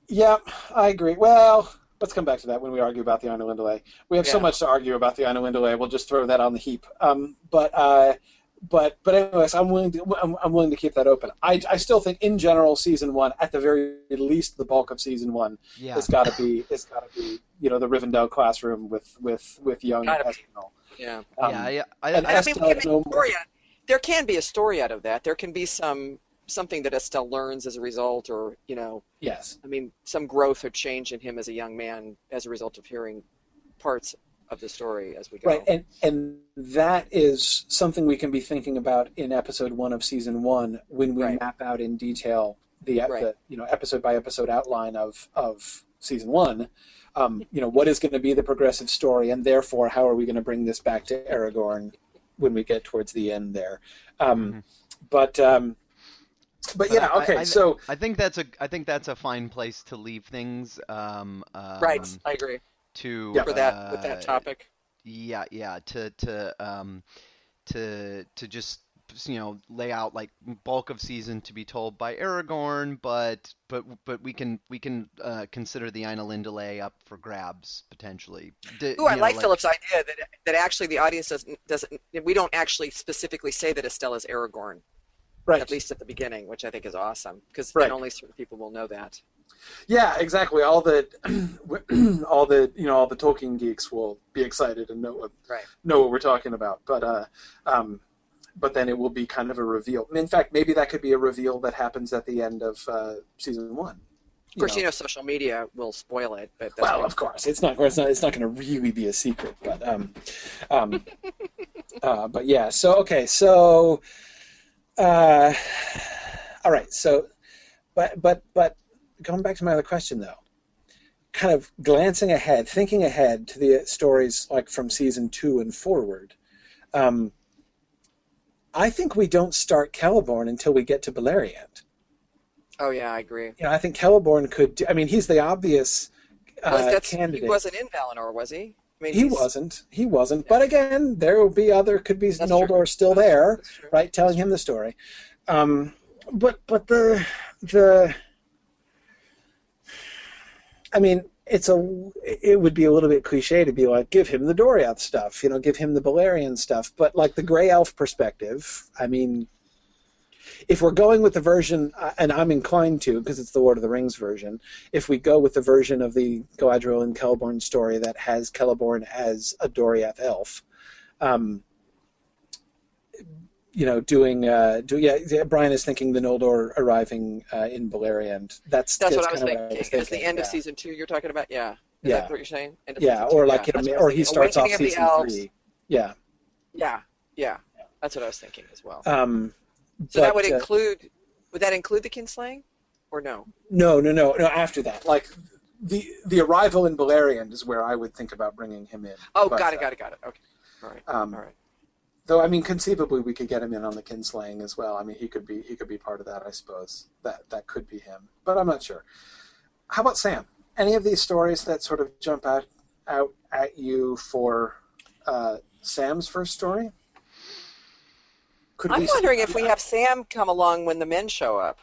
Yeah, I agree. Well, let's come back to that when we argue about the Ainulindalë. We have so much to argue about the Ainulindalë. We'll just throw that on the heap. Um, but uh, but but anyways, I'm willing to I'm, I'm willing to keep that open. I, I still think in general, season one, at the very least, the bulk of season one Yeah. has got to be it's got to be you know the Rivendell classroom with with with young Gotta. Estel. Yeah. Um, yeah. I, I, and I, I mean, Estel we can no story out, there can be a story out of that. There can be some something that Estel learns as a result, or you know, Yes. I mean, some growth or change in him as a young man as a result of hearing parts of the story as we go. Right, and and that is something we can be thinking about in episode one of season one when we Right. map out in detail the, Right. the you know episode by episode outline of of season one. Um, you know what is going to be the progressive story, and therefore how are we going to bring this back to Aragorn when we get towards the end there? Um, Mhm. But um, but But yeah, I- okay. I- so I think that's a I think that's a fine place to leave things. Um, right, um, I agree Yeah. To for that with uh, that topic. Yeah, yeah. To to um, to to just you know lay out like bulk of season to be told by Aragorn, but but but we can we can uh, consider the Ainulindalë up for grabs potentially. D- Ooh, I you know, like Philip's idea that that actually the audience doesn't doesn't we don't actually specifically say that Estel is Aragorn right, at least at the beginning, which I think is awesome because Right. then only certain people will know that. Yeah, exactly. All the (clears throat) all the you know all the Tolkien geeks will be excited and know what Right. know what we're talking about. But uh, um, but then it will be kind of a reveal. In fact, maybe that could be a reveal that happens at the end of uh, season one. Of course, you know, social media will spoil it, but that's well, of course, it's not. It's not. It's not going to really be a secret. But um, um, (laughs) uh, but yeah. So okay. So, uh, all right. So, but but but going back to my other question though, kind of glancing ahead, thinking ahead to the stories like from season two and forward. Um, I think we don't start Celeborn until we get to Beleriand. oh yeah, I agree. You know, I think Celeborn could. Do, I mean, he's the obvious uh, Well, candidate. he wasn't in Valinor, was he? I mean, He wasn't. He wasn't. But again, there will be other. Could be That's Noldor true. still there, That's true. right, telling him the story. Um, but but the the. I mean, it's a. It would be a little bit cliche to be like, give him the Doriath stuff, you know, give him the Beleriand stuff. But like the Gray Elf perspective, I mean, if we're going with the version, uh, and I'm inclined to because it's the Lord of the Rings version, if we go with the version of the Galadriel and Celeborn story that has Celeborn as a Doriath elf, um, you know, doing, uh, do yeah, yeah, Brian is thinking the Noldor arriving uh, in Beleriand. That's That's what I was kinda thinking. what Is the end of season two you're talking about? Yeah. Is Yeah. that what you're saying? Yeah, two? or like, yeah. that's what I or he starts off of season three. Yeah. Yeah, yeah. That's what I was thinking as well. Um, so that but, would uh, include. Would that include the kinslaying, or no? No, no, no, no. After that, like the the arrival in Beleriand is where I would think about bringing him in. Oh, But, got it, uh, got it, got it. Okay. All right. Um, All right. Though I mean, conceivably, we could get him in on the kinslaying as well. I mean, he could be he could be part of that. I suppose that that could be him, but I'm not sure. How about Sam? Any of these stories that sort of jump out out at you for uh, Sam's first story? Could I'm wondering if we have Sam come along when the men show up.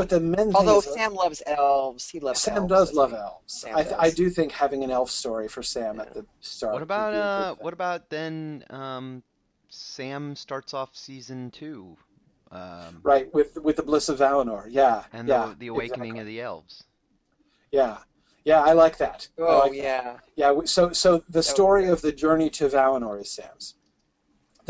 But the men. thing Although is- Sam loves elves, he loves Sam elves, does love he? elves. Sam I, does. I do think having an elf story for Sam at the start. What would about be a good uh thing. what about then um Sam starts off season two? Um Right with with the bliss of Valinor, yeah, and yeah, the, the awakening exactly. of the elves. yeah, yeah. I like that. I Oh like that. yeah. Yeah, so so the would story of the journey to Valinor is Sam's.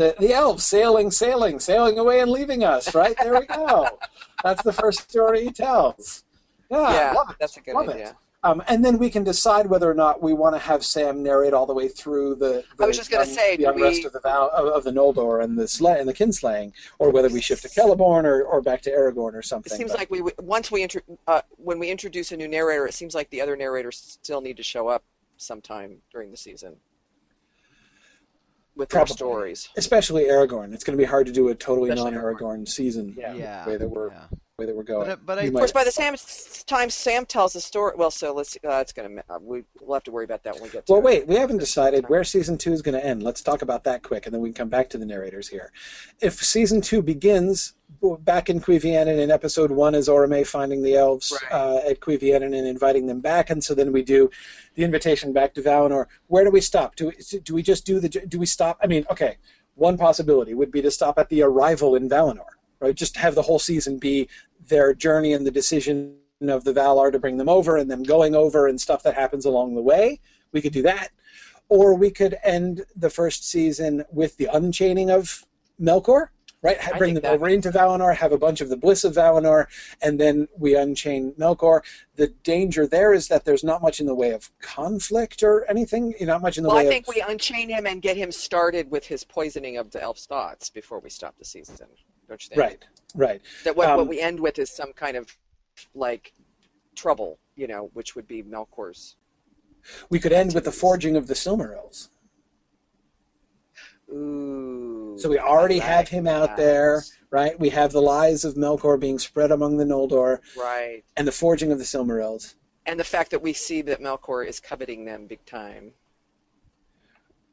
The the elves sailing, sailing, sailing away and leaving us. Right there we go. That's the first story he tells. Yeah, yeah, love it. that's a good love idea. it. Um, and then we can decide whether or not we want to have Sam narrate all the way through the. the I was just un- say, the unrest we- of the Val, of, of the Noldor and the slay and the kinslaying, or whether we shift to Celeborn or, or back to Aragorn or something. It seems but- like we once we intro, uh, when we introduce a new narrator, it seems like the other narrators still need to show up sometime during the season with their stories. especially Aragorn. It's going to be hard to do a totally Especially non-Aragorn season. Yeah. Yeah. The way that we're yeah. Way that we're going. But, uh, but I You Of course, by the Sam, time Sam tells the story, well, so let's. Uh, it's gonna. Uh, we, we'll have to worry about that when we get to. Well, wait, we haven't decided where season two is going to end. Let's talk about that quick, and then we can come back to the narrators here. If season two begins back in Cuiviénen in episode one is Orome finding the elves Right. uh, at Cuiviénen and inviting them back, and so then we do the invitation back to Valinor. Where do we stop? Do we, do we just do the? Do we stop? I mean, okay, one possibility would be to stop at the arrival in Valinor, right? Just have the whole season be their journey and the decision of the Valar to bring them over, and them going over and stuff that happens along the way. We could do that or we could end the first season with the unchaining of Melkor, right? I Bring them that- over into Valinor, have a bunch of the bliss of Valinor, and then we unchain Melkor. The danger there is that there's not much in the way of conflict or anything. Not much in the Well, way I think of. we unchain him and get him started with his poisoning of the elf's thoughts before we stop the season. Don't you think? Right, right. That what, Um, what we end with is some kind of like trouble, you know, which would be Melkor's. We could end with the forging of the Silmarils. Ooh. So we already I have him out that. there, right? We have the lies of Melkor being spread among the Noldor Right. and the forging of the Silmarils. And the fact that we see that Melkor is coveting them big time.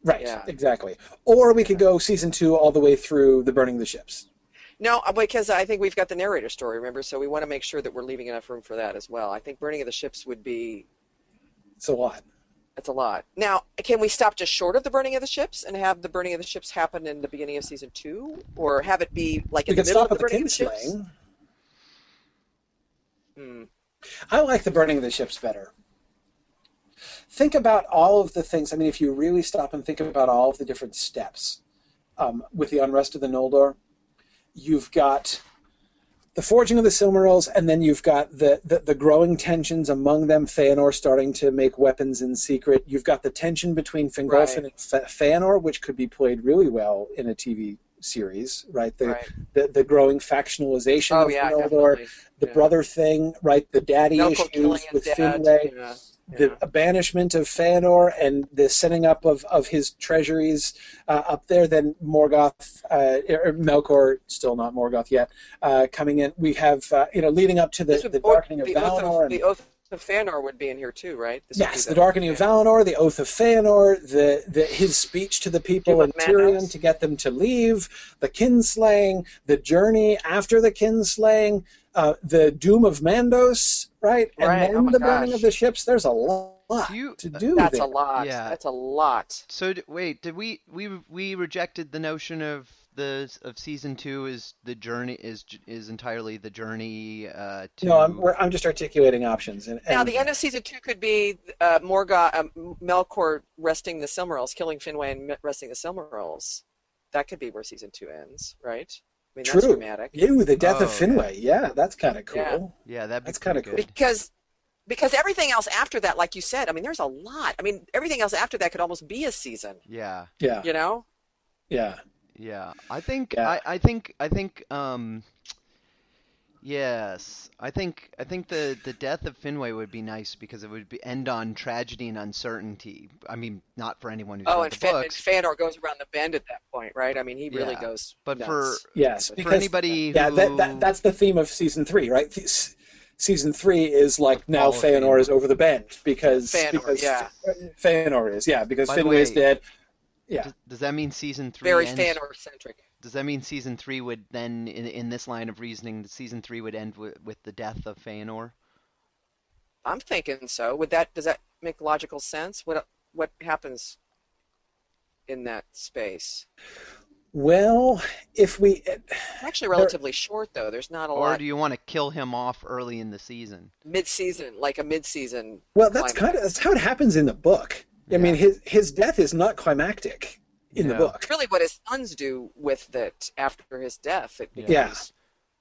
Right, Yeah. exactly. Or we could go season two all the way through the burning of the ships. No, uh, because I think we've got the narrator story, remember? So we want to make sure that we're leaving enough room for that as well. I think burning of the ships would be It's a lot. that's a lot. Now, can we stop just short of the burning of the ships and have the burning of the ships happen in the beginning of season two, or have it be like We in the middle of the the burning of the ships? Hmm. I like the burning of the ships better. Think about all of the things. I mean, if you really stop and think about all of the different steps um, with the unrest of the Noldor, you've got the forging of the Silmarils, and then you've got the, the, the growing tensions among them. Feanor starting to make weapons in secret. You've got the tension between Fingolfin Right. and Feanor, which could be played really well in a TV series, right? The Right. the, the growing factionalization Oh of yeah, Noldor, the Yeah. brother thing, right? The daddy issues with dad. Finwë, Yeah. The banishment of Feanor, and the setting up of, of his treasuries uh, up there. Then Morgoth, uh, or Melkor, still not Morgoth yet, uh, coming in. We have, uh, you know, leading up to the, the darkening of the oath of, and- the oath of Fëanor would be in here too, right? This Yes, the darkening of Valinor, the oath of Feanor, the, the his speech to the people in up Mandos. Tirion to get them to leave, the kinslaying, the journey after the kinslaying, uh, the doom of Mandos, right, and Right, then oh my the burning of the ships. There's a lot Do you- to do. That's there. a lot. Yeah. That's a lot. So d- wait, did we we we rejected the notion of the of season two is the journey is is entirely the journey uh, to No, I'm, we're, I'm just articulating options. And, Now, the end of season two could be uh, Morgoth, um, Melkor wresting the Silmarils, killing Finwë and wresting the Silmarils. That could be where season two ends, right? I mean, that's True. dramatic. Ew, the death of Oh, yeah. Finwë. Yeah, that's kind of cool. Yeah. yeah that'd be That's kinda pretty good. Because because everything else after that, like you said, I mean, there's a lot. I mean, everything else after that could almost be a season. Yeah, Yeah, You know? yeah. Yeah. I think Yeah. I, I think I think um yes I think I think the the death of Finwë would be nice because it would be, end on tragedy and uncertainty. I mean, not for anyone who's Oh, read and, the Fa- and books, Fëanor goes around the bend at that point, right? I mean, he really Yeah. goes. but nuts. for Yes, for because- anybody Yeah, who that, that that's the theme of season three, right? Th- season three is like now All Feanor Feanor. is over the bend because Feanor, because yeah. Feanor is yeah because By the Finwë is dead. Yeah. Does, does that mean season three? Very ends, Feanor centric. Does that mean season three would then, in, in this line of reasoning, season three would end with, with the death of Feanor? I'm thinking so. Would that does that make logical sense? What what happens in that space? Well, if we uh, It's actually relatively short though. There's not a Or lot Or do you want to kill him off early in the season? mid-season, like a mid-season. well, that's climax. kind of that's how it happens in the book. I mean, his his death is not climactic in the book. It's really what his sons do with it after his death. It becomes Yeah.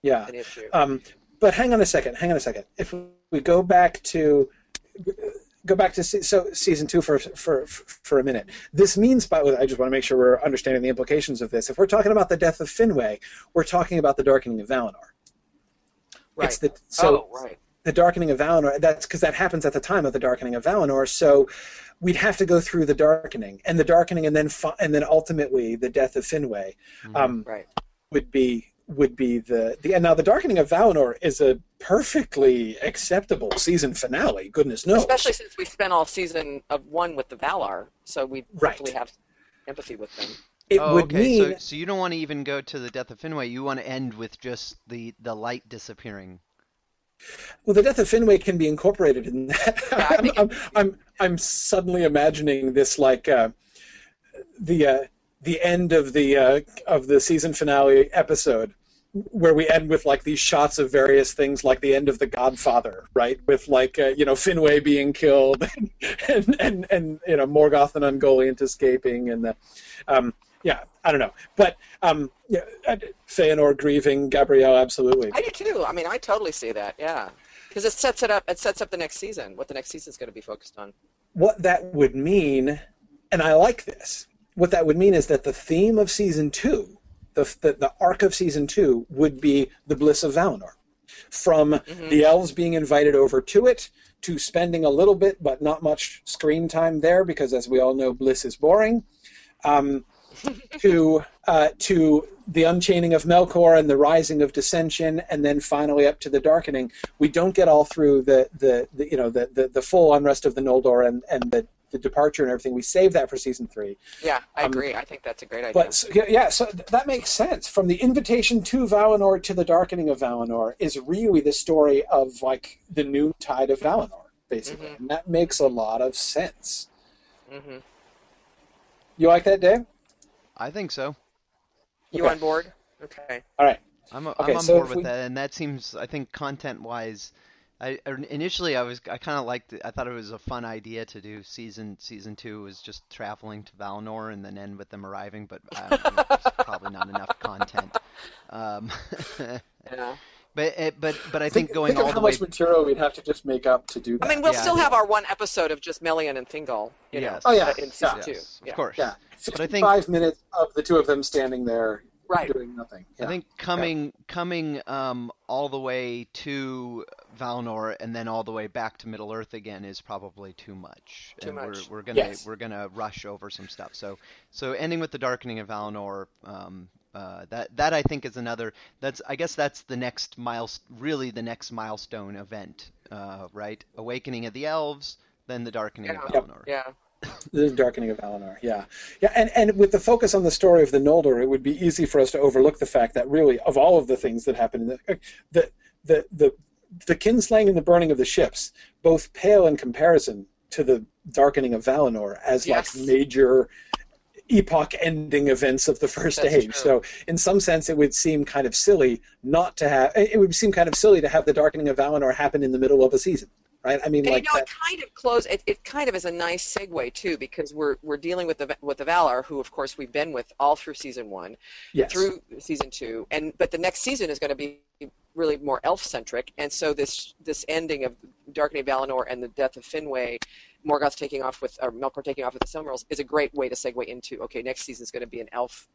Yeah. an issue. Um, but hang on a second. Hang on a second. If we go back to go back to se- so season two for for for a minute. This means, by the way, I just want to make sure we're understanding the implications of this. If we're talking about the death of Finwë, we're talking about the darkening of Valinor. right. It's the so oh, right. the darkening of Valinor. That's because that happens at the time of the darkening of Valinor. So we'd have to go through the darkening and the darkening, and then fi- and then ultimately the death of Finwë um, Right. would be would be the the and now the darkening of Valinor is a perfectly acceptable season finale. Goodness knows. Especially since we spent all season of one with the Valar, so we Right. hopefully have empathy with them. it oh, would okay. mean So, so you don't want to even go to the death of Finwë. You want to end with just the the light disappearing. Well the death of Finwë can be incorporated in that. (laughs) I'm, I'm, I'm I'm suddenly imagining this like uh, the uh, the end of the uh, of the season finale episode where we end with like these shots of various things like the end of the godfather right with like uh, you know Finwë being killed and, (laughs) and and and you know morgoth and ungoliant escaping and the um yeah i don't know but um yeah uh, Feanor grieving gabrielle absolutely I do too. I mean, I totally see that. Yeah, because it sets it up. It sets up the next season. What the next season is going to be focused on. what that would mean, and I like this, what that would mean is that the theme of season two, the, the, the arc of season two, would be the bliss of Valinor. From the elves being invited over to it, to spending a little bit but not much screen time there, because as we all know, bliss is boring, um, to, uh, to the unchaining of Melkor and the rising of dissension, and then finally up to the darkening. We don't get all through the, the, the you know the, the, the full unrest of the Noldor and, and the, the departure and everything. We save that for season three. Yeah, I Um, agree. I think that's a great idea. But so- yeah, so that makes sense. From the invitation to Valinor to the darkening of Valinor is really the story of like the new tide of Valinor, basically, Mhm. and that makes a lot of sense. hmm You like that, Dave? I think so. You Okay. on board? Okay. All right. I'm, Okay, I'm on so board with we- that, and that seems, I think, content-wise, I initially I was, I kind of liked it. I thought it was a fun idea to do season season two was just traveling to Valinor and then end with them arriving, but I don't know, (laughs) probably not enough content. Um, (laughs) Yeah. But but but I think going think of all how way. much material we'd have to just make up to do that. I mean, we'll Yeah. still have our one episode of just Melian and Thingol. You know, Yes. Oh, yeah. in season Yeah. two. Yes, Yeah. of course. yeah, But I think- five minutes of the two of them standing there Right. doing nothing. I think coming coming um, all the way to Valinor and then all the way back to Middle Earth again is probably too much. Too and much. We're, we're gonna Yes. we're gonna rush over some stuff. So so ending with the darkening of Valinor. Um, uh, that that I think is another. That's I guess that's the next miles really the next milestone event, uh, right? Awakening of the elves, then the darkening of Yeah. Yep. Valinor. Yeah. The darkening of Valinor, yeah, yeah, and and with the focus on the story of the Noldor, it would be easy for us to overlook the fact that really, of all of the things that happened, in the the the the, the kinslaying and the burning of the ships both pale in comparison to the darkening of Valinor as Yes. like major epoch-ending events of the first That's age. true. So, in some sense, it would seem kind of silly not to have. It would seem kind of silly to have the darkening of Valinor happen in the middle of a season, right? I mean, And like you know, that, it kind of close. It, it kind of is a nice segue too, because we're we're dealing with the with the Valar, who of course we've been with all through season one, yes. through season two, and but the next season is going to be really more elf centric, and so this this ending of Darkening of Valinor and the death of Finwë, Morgoth taking off with or Melkor taking off with the Silmarils is a great way to segue into okay, next season is going to be an elf,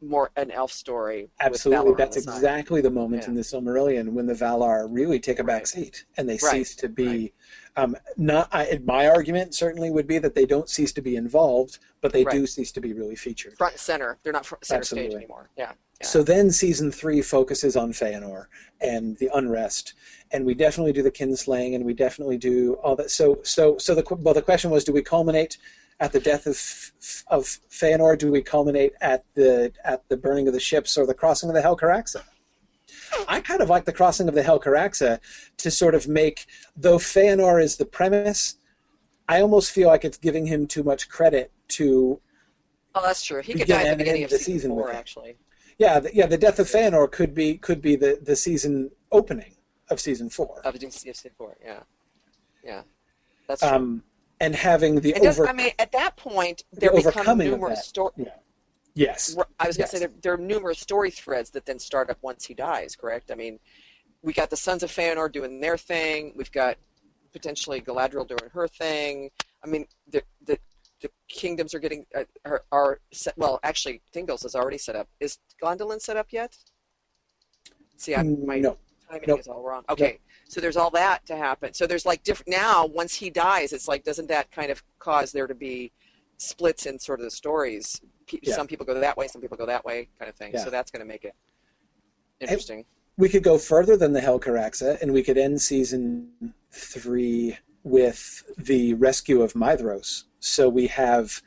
more an elf story. Absolutely, that's the side. exactly the moment Yeah. in the Silmarillion when the Valar really take a back Right. seat and they Right, cease to be Um, not I, my argument certainly would be that they don't cease to be involved, but they do cease to be really featured. Front and center. They're not front center Absolutely. stage anymore. Yeah. yeah. So then season three focuses on Feanor and the unrest, and we definitely do the kinslaying, and we definitely do all that. So so so the well the question was, do we culminate at the death of of Feanor? Do we culminate at the at the burning of the ships or the crossing of the Helcaraxë? I kind of like the crossing of the Helcaraxë to sort of make, though Feanor is the premise, I almost feel like it's giving him too much credit to oh, that's true. He could die at the beginning of the season, season four, actually. Yeah, the, yeah. The death of Feanor could be could be the, the season opening of season four, Of season four. Yeah. Yeah. That's true. um, and having the over. I mean, at that point, the there become overcoming of numerous stories. yeah. Yes. I was going to say there, there are numerous story threads that then start up once he dies. Correct? I mean, we got the Sons of Feanor doing their thing. We've got potentially Galadriel doing her thing. I mean, the the, the kingdoms are getting uh, are, are set. Well, actually, Thingol's is already set up. Is Gondolin set up yet? See, I, my no. timing is all wrong. Okay, so there's all that to happen. So there's like different now. Once he dies, it's like doesn't that kind of cause there to be splits in sort of the stories? Pe- Yeah. Some people go that way, some people go that way, kind of thing. Yeah. So that's going to make it interesting. We could go further than the Helcaraxë, and we could end season three with the rescue of Maedhros. So we have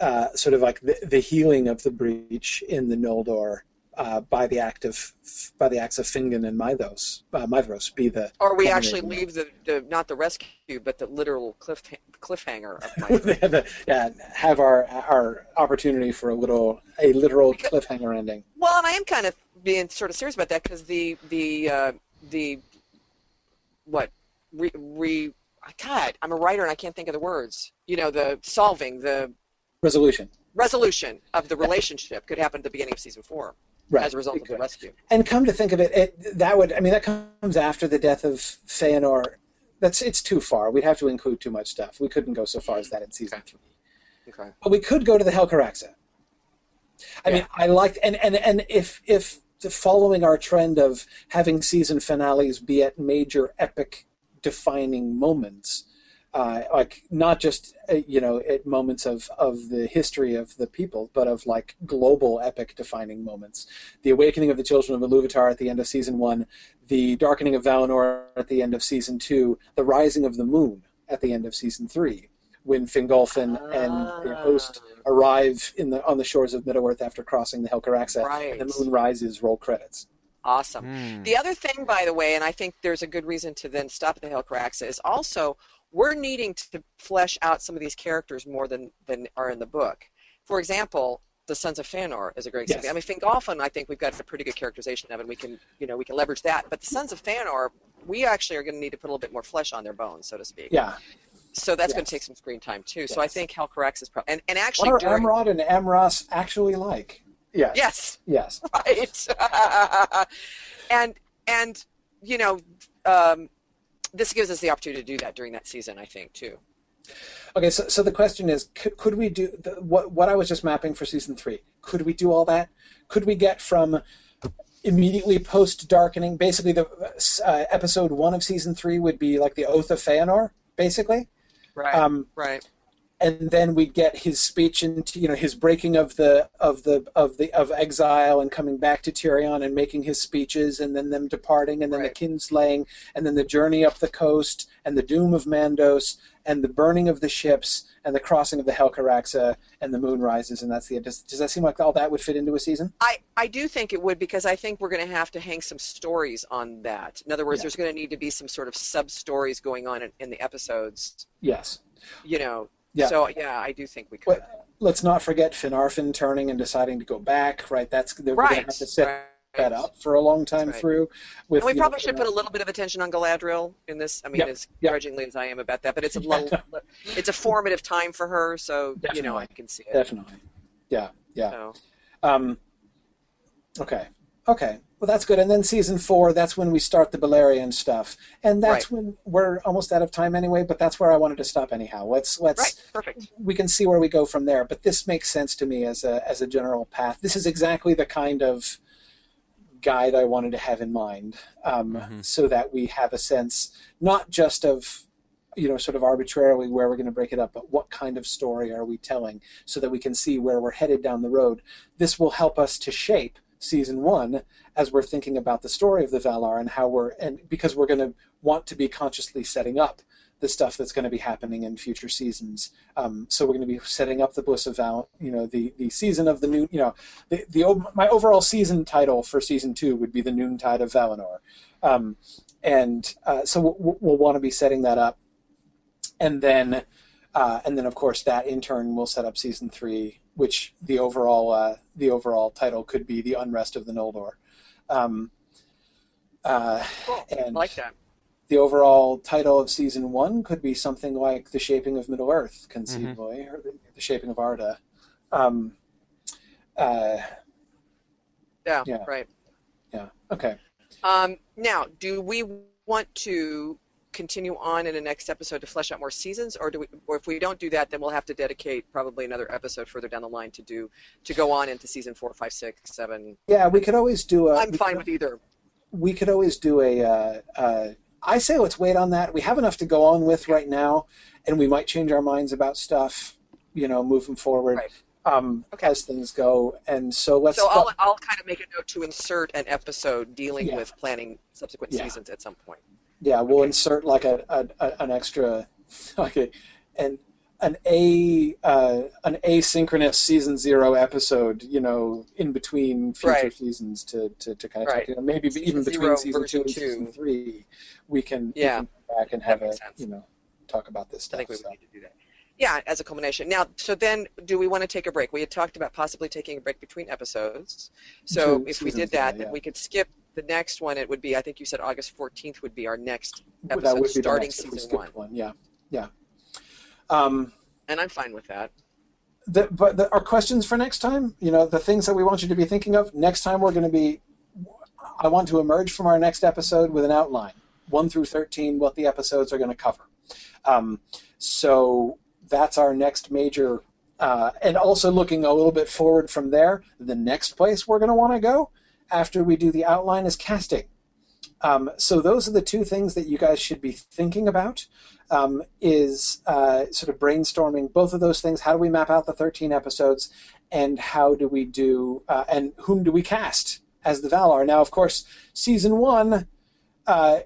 uh, sort of like the, the healing of the breach in the Noldor uh, by the act of by the acts of Fingon and Maedhros. Uh, Maedhros be the Or we actually leave the, the not the rescue, but the literal cliff cliffhanger of. (laughs) The- yeah, have our our opportunity for a little a literal cliffhanger ending. Well, and I am kind of being sort of serious about that because the the uh, the what re, re God, I'm a writer and I can't think of the words. You know, the solving the Resolution. resolution of the relationship could happen at the beginning of season four Right. as a result of the rescue. And come to think of it, it, that would I mean that comes after the death of Feanor. That's it's too far. We'd have to include too much stuff. We couldn't go so far as that in season Okay. three. Okay. But we could go to the Helcaraxë. I mean, I like and and and if if following our trend of having season finales be at major epic defining moments, uh, like not just uh, you know at moments of of the history of the people, but of like global epic defining moments. The awakening of the children of Iluvatar at the end of season one, the darkening of Valinor at the end of season two, the rising of the moon at the end of season three, when Fingolfin and the host arrive in the on the shores of Middle Earth after crossing the Helcaraxë, Right. and the moon rises. Roll credits. Awesome. Hmm. The other thing, by the way, and I think there's a good reason to then stop at the Helcaraxë, is also we're needing to flesh out some of these characters more than, than are in the book. For example, the Sons of Feanor is a great example. Yes. I mean, Fingolfin, I think we've got a pretty good characterization of, and we can, you know, we can leverage that. But the Sons of Feanor, we actually are going to need to put a little bit more flesh on their bones, so to speak. Yeah. So that's going to take some screen time too. So I think Helcaraxë is probably, and, and actually What are during, Amrod and Amras actually like? Yes. yes, Yes. (laughs) right? (laughs) and and you know, um, this gives us the opportunity to do that during that season, I think, too. Okay, so, so the question is, could, could we do the, what what I was just mapping for season three? Could we do all that? Could we get from immediately post darkening? Basically, the uh, episode one of season three would be like the Oath of Feanor, basically. Right. Um, right. And then we'd get his speech into you know his breaking of the of the of the of exile and coming back to Tirion and making his speeches and then them departing and then Right. the kinslaying and then the journey up the coast and the doom of Mandos and the burning of the ships and the crossing of the Helcaraxë and the moon rises and that's the does, does that seem like all that would fit into a season? I, I do think it would because I think we're going to have to hang some stories on that. In other words, Yeah. there's going to need to be some sort of sub stories going on in, in the episodes. Yes. You know. Yeah. So yeah, I do think we could. Let's not forget Finarfin turning and deciding to go back. Right. That's we're going to have to set right. that up for a long time Right. through. With And we you know, probably should put a little bit of attention on Galadriel in this. I mean, Yep, as yep. grudgingly as I am about that, but it's a (laughs) little, it's a formative time for her, so you know I can see it. Definitely. Yeah, yeah. So, Um, okay, okay. Well, that's good. And then season four, that's when we start the Beleriand stuff, and that's when we're almost out of time anyway. But that's where I wanted to stop anyhow. Let's let's right, perfect. we can see where we go from there. But this makes sense to me as a as a general path. This is exactly the kind of guide I wanted to have in mind, um, Mhm. so that we have a sense not just of you know, sort of arbitrarily where we're going to break it up, but what kind of story are we telling so that we can see where we're headed down the road. This will help us to shape season one as we're thinking about the story of the Valar and how we're and because we're going to want to be consciously setting up the stuff that's going to be happening in future seasons. Um, so we're going to be setting up the Bliss of Val, you know, the, the season of the new, you know, the, the my overall season title for season two would be the Noontide of Valinor. Um, and uh, so we'll, we'll want to be setting that up, and then uh, and then of course that in turn will set up season three, which the overall uh, the overall title could be the Unrest of the Noldor. Um, uh, Cool. and I like that. the overall title of season one could be something like "The Shaping of Middle Earth," conceivably, or the, the Shaping of Arda. Um, uh, Yeah, yeah. right. yeah. Okay. Um, now, do we want to continue on in the next episode to flesh out more seasons, or do we? Or if we don't do that, then we'll have to dedicate probably another episode further down the line to do to go on into season four, five, six, seven. Yeah, we could always do a. I'm fine could- with either. we could always do a. Uh, uh, I say let's wait on that. We have enough to go on with right now, and we might change our minds about stuff, you know, moving forward Right. um, Okay. as things go. And so let's. So I'll, I'll kind of make a note to insert an episode dealing Yeah. with planning subsequent Yeah. seasons at some point. Yeah, we'll okay. insert like a, a, an extra, (laughs) like a, an an a uh, an asynchronous season zero episode, you know, in between future Right. seasons to, to, to kind of Right. talk, you know, maybe even between season two and season two. three, we can, we Yeah. can come back and have a sense. you know talk about this stuff. I think we so. need to do that. Yeah, as a culmination. Now, so then, do we want to take a break? We had talked about possibly taking a break between episodes. So Two if we did that, yeah, then we could skip the next one. It would be, I think you said August 14th would be our next that episode would be starting next season skipped one. Yeah, yeah. Um, And I'm fine with that. the, but the, our questions for next time, you know, the things that we want you to be thinking of next time, we're going to be. I want to emerge from our next episode with an outline, one through thirteen, what the episodes are going to cover. Um, so that's our next major, uh, and also looking a little bit forward from there. The next place we're going to want to go after we do the outline is casting. Um, so those are the two things that you guys should be thinking about. Um, is uh, sort of brainstorming both of those things. How do we map out the 13 episodes, and how do we do, uh, and whom do we cast as the Valar? Now, of course, season one, uh,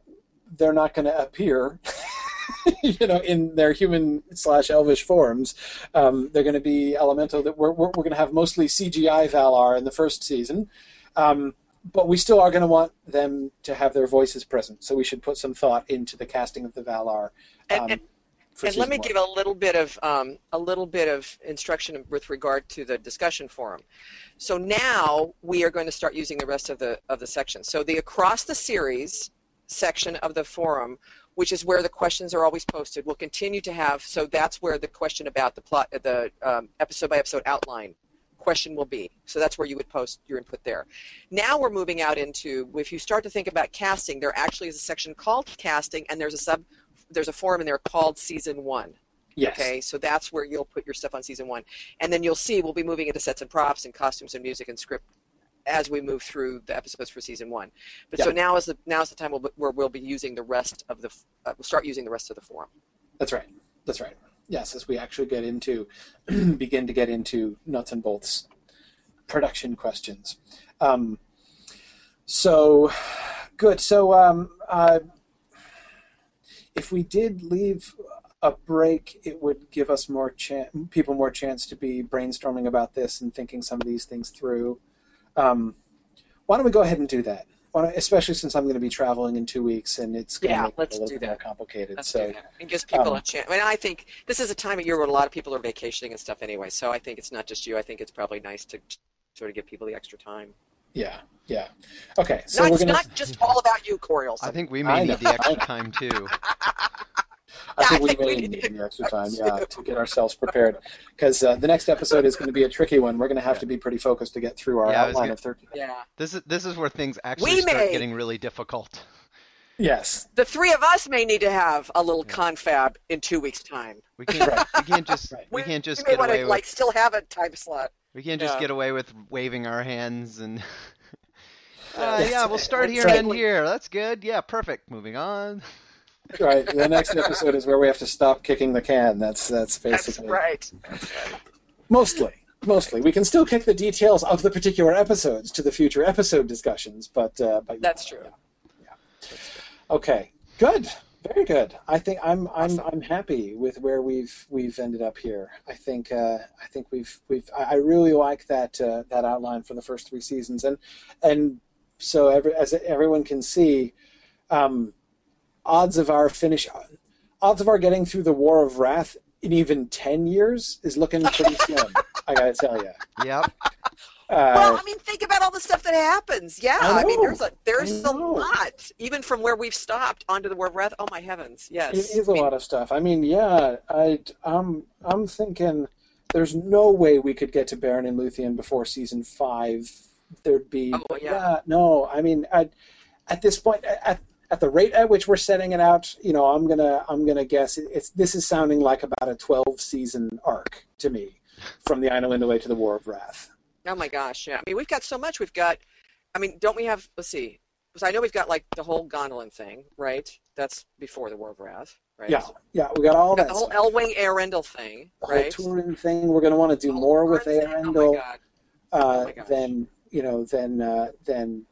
they're not going to appear. (laughs) you know, in their human slash elvish forms, um, they're going to be elemental. That we're we're, we're going to have mostly CGI Valar in the first season, um, but we still are going to want them to have their voices present. So we should put some thought into the casting of the Valar. And, um, and, for and let me one. give a little bit of um, a little bit of instruction with regard to the discussion forum. So now we are going to start using the rest of the of the section. So the across the series section of the forum, which is where the questions are always posted, will continue to have. So that's where the question about the plot, the um, episode by episode outline question will be. So that's where you would post your input there. Now we're moving out into if you start to think about casting, there actually is a section called casting, and there's a sub there's a forum in there called season one. Yes. Okay, so that's where you'll put your stuff on season one, and then you'll see we'll be moving into sets and props and costumes and music and script as we move through the episodes for season one. But so now is the now is the time we'll, where we'll be using the rest of the uh, we'll start using the rest of the forum. That's right. That's right. Yes, as we actually get into (clears throat) begin to get into nuts and bolts production questions. Um, so good. So um, uh, if we did leave a break, it would give us more chance, people more chance to be brainstorming about this and thinking some of these things through. Um, why don't we go ahead and do that? Why don't, especially since I'm going to be traveling in two weeks and it's going Yeah, to make let's it a little do bit more complicated. Let's so do that. It gives people um, a chance. I mean, I think this is a time of year where a lot of people are vacationing and stuff anyway. So I think it's not just you. I think it's probably nice to sort of give people the extra time. Yeah, yeah. Okay, so not, we're gonna. not just all about you, Corey I think we may need the extra time too. (laughs) I think I we think we may need need the extra time, extra yeah, to get (laughs) ourselves prepared, because uh, the next episode is going to be a tricky one. We're going to have to be pretty focused to get through our Yeah, outline gonna- of thirteen. yeah. This is this is where things actually We start may- getting really difficult. Yes, The three of us may need to have a little confab in two weeks' time. We can't Right. we can't just Right. we can't just we may get want away to with like still have a time slot. we can't just yeah. get away with waving our hands and. (laughs) Yeah. Uh, yeah, we'll start here and end here. That's good. Yeah, perfect. Moving on. Right. The next episode is where we have to stop kicking the can. That's that's That's basically right. That's right. mostly. Mostly, we can still kick the details of the particular episodes to the future episode discussions, but uh, but That's true. Yeah. Okay, good, very good. I think I'm I'm. I'm happy with where we've we've ended up here. I think uh, I think we've we've I I really like that uh, that outline for the first three seasons, and and so every, as everyone can see, um, odds of our finish, odds of our getting through the War of Wrath in even ten years is looking pretty slim. I gotta tell you. Yep. Well, Uh, I mean, think about all the stuff that happens. Yeah, I I, mean, there's a there's a lot, even from where we've stopped onto the War of Wrath. Oh my heavens, yes. It is a I mean, lot of stuff. I mean, yeah, I, I'm, I'm thinking there's no way we could get to Beren and Luthien before season five. There'd be, Oh, yeah. no. I mean, at, at this point, at, at the rate at which we're setting it out, you know, I'm gonna, I'm gonna guess it- it's this is sounding like about a 12 season arc to me, from the Way to the War of Wrath. Oh my gosh, yeah. I mean, we've got so much. We've got, I mean, don't we have? Let's see. So I know we've got like the whole Gondolin thing, right? That's before the War of Wrath, right? Yeah, yeah, we got all We've got that. the whole stuff. Elwing Eärendil thing, The whole right? Túrin thing. We're gonna want to do The more whole with thing, Oh uh, gosh. than you know than uh, than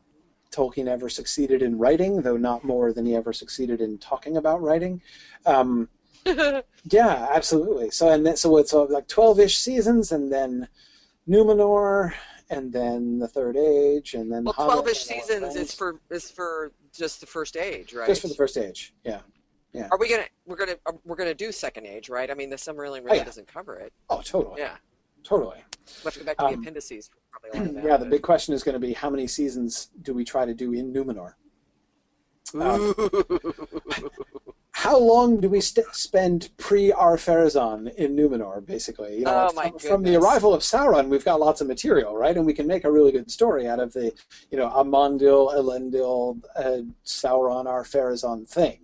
Tolkien ever succeeded in writing, though not more than he ever succeeded in talking about writing. Um, (laughs) yeah, absolutely. So and then, so it's uh, like twelve-ish seasons, and then Numenor, and then the Third Age, and then well, Hobbit, twelve-ish seasons is for is for just the first age, right? just for the First Age. Yeah. Yeah. Are we gonna we're gonna we're gonna do second age, right? I mean, the Silmarillion really yeah. doesn't cover it. Oh, totally. Yeah, Totally. Let's go back to the Um, appendices. Probably a lot of that, Yeah. The big question is going to be how many seasons do we try to do in Numenor? how long do we st- spend pre Ar-Pharazôn in Numenor? Basically, you know, Oh, my from, from the arrival of Sauron, we've got lots of material, right? And we can make a really good story out of the, you know, Amandil, Elendil, uh, Sauron, Ar-Pharazôn thing.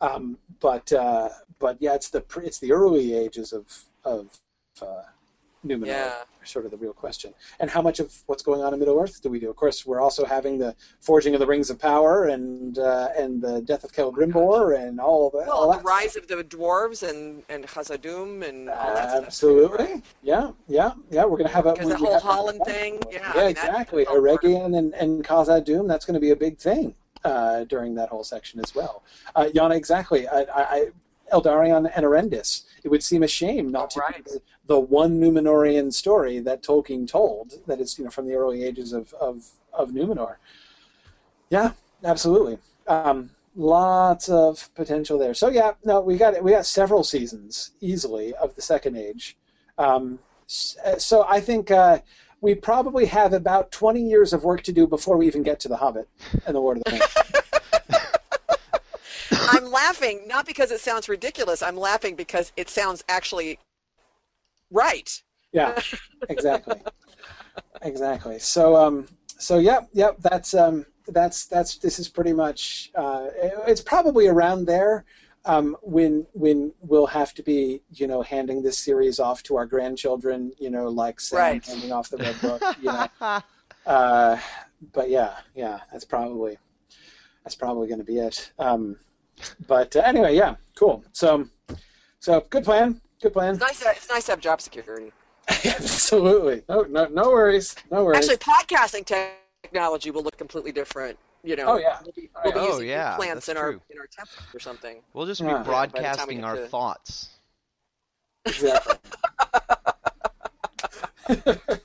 Um, but uh, but yeah, it's the pre- it's the early ages of of uh, Numenor. Yeah. Sort of the real question, and how much of what's going on in Middle Earth do we do? Of course, we're also having the forging of the Rings of Power and uh, and the death of Celebrimbor and all the all well, the that rise of the dwarves and and Khazad-dûm and all that stuff. Absolutely. Yeah, yeah, yeah. We're going to have a we- the whole Hollin thing, yeah. Yeah, I mean, exactly. that's all part of- Eregion and and Khazad-dûm. That's going to be a big thing uh, during that whole section as well. Uh, Yana, exactly. I, I, I, Aldarion and Erendis. It would seem a shame not to Right. the, the one Numenorian story that Tolkien told. That is, you know, from the early ages of of, of Numenor. Yeah, absolutely. Um, lots of potential there. So yeah, no, we got we got several seasons easily of the Second Age. Um, so I think uh, we probably have about 20 years of work to do before we even get to The Hobbit and The Lord of the Rings. (laughs) I'm laughing not because it sounds ridiculous. I'm laughing because it sounds actually right. yeah, exactly, exactly. So um, so yep, yep. That's um, that's that's this is pretty much. Uh, it- it's probably around there. Um, when when we'll have to be, you know, handing this series off to our grandchildren, you know, like Sam Right. handing off the red book, you know. (laughs) Uh, but yeah, yeah, that's probably that's probably going to be it. Um, but uh, anyway, yeah, cool. So, so good plan, good plan. It's nice. To, it's nice to have job security. (laughs) Absolutely, no, no, no worries, no worries. Actually, podcasting technology will look completely different. You know. Oh, yeah. We'll be, we'll be Oh, using yeah, plants that's in our in our temple or something. We'll just Yeah. be Yeah, by the time we broadcasting our to- thoughts. exactly. (laughs) (laughs)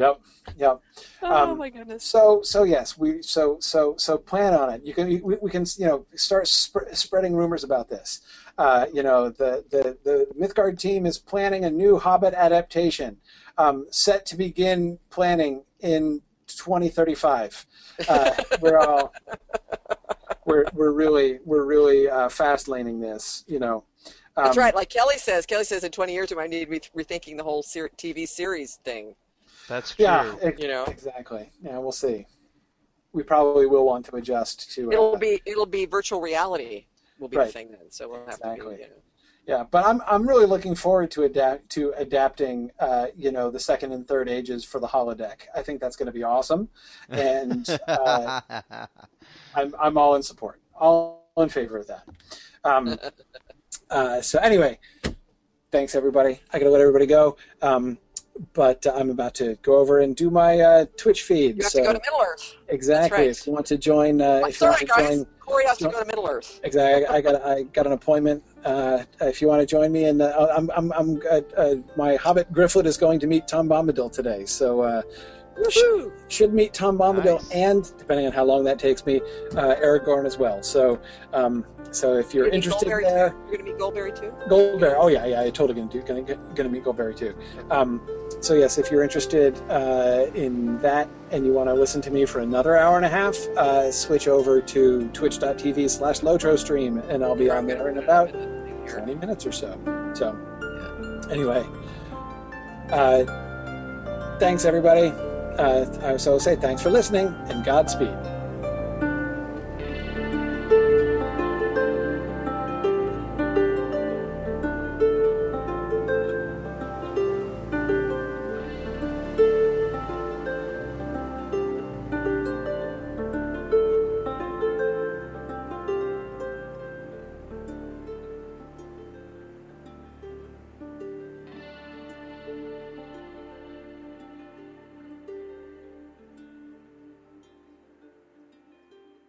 yep, yep. Oh Um, my goodness. So, so yes, we so so so plan on it. You can we, we can you know start sp- spreading rumors about this. Uh, you know, the the the Mythgard team is planning a new Hobbit adaptation, um, set to begin planning in 2035. Uh, (laughs) we're all we're we're really we're really uh, fast laning this. You know. Um, That's right. Like Kelly says. Kelly says in 20 years we might need to be rethinking the whole ser- TV series thing. That's true. Yeah, ex- You know. exactly. Yeah, we'll see. We probably will want to adjust to. It'll uh, be it'll be virtual reality will be Right. the thing then. So we'll have Exactly. to be. You know. Yeah, but I'm I'm really looking forward to adapt to adapting, uh, you know, the second and third ages for the holodeck. I think that's going to be awesome, and (laughs) uh, I'm I'm all in support. All in favor of that. Um, (laughs) uh, so anyway, thanks everybody. I gotta let everybody go. Um, but uh, I'm about to go over and do my uh, Twitch feed. You have so to go to Middle Earth. exactly, right. if you want to join, uh, if you want to guys. join, Corey has to go to Middle Earth. exactly, I got I got an appointment. Uh, if you want to join me, and uh, I'm I'm, I'm uh, uh, my Hobbit Grifflet is going to meet Tom Bombadil today, so. Woohoo! should meet Tom Bombadil Nice. and, depending on how long that takes me, uh, Aragorn as well. So, um, so if you're You're interested Goldberry there, too? You're going to meet Goldberry too? Goldberry. Oh yeah, yeah, I totally gonna do gonna gonna meet Goldberry too. Um, so yes, if you're interested uh, in that and you want to listen to me for another hour and a half, uh, switch over to twitch.tv/slash Lotro stream, and I'll be on there in about 20 minutes or so. So, anyway, uh, thanks everybody. Uh, so say thanks for listening and Godspeed.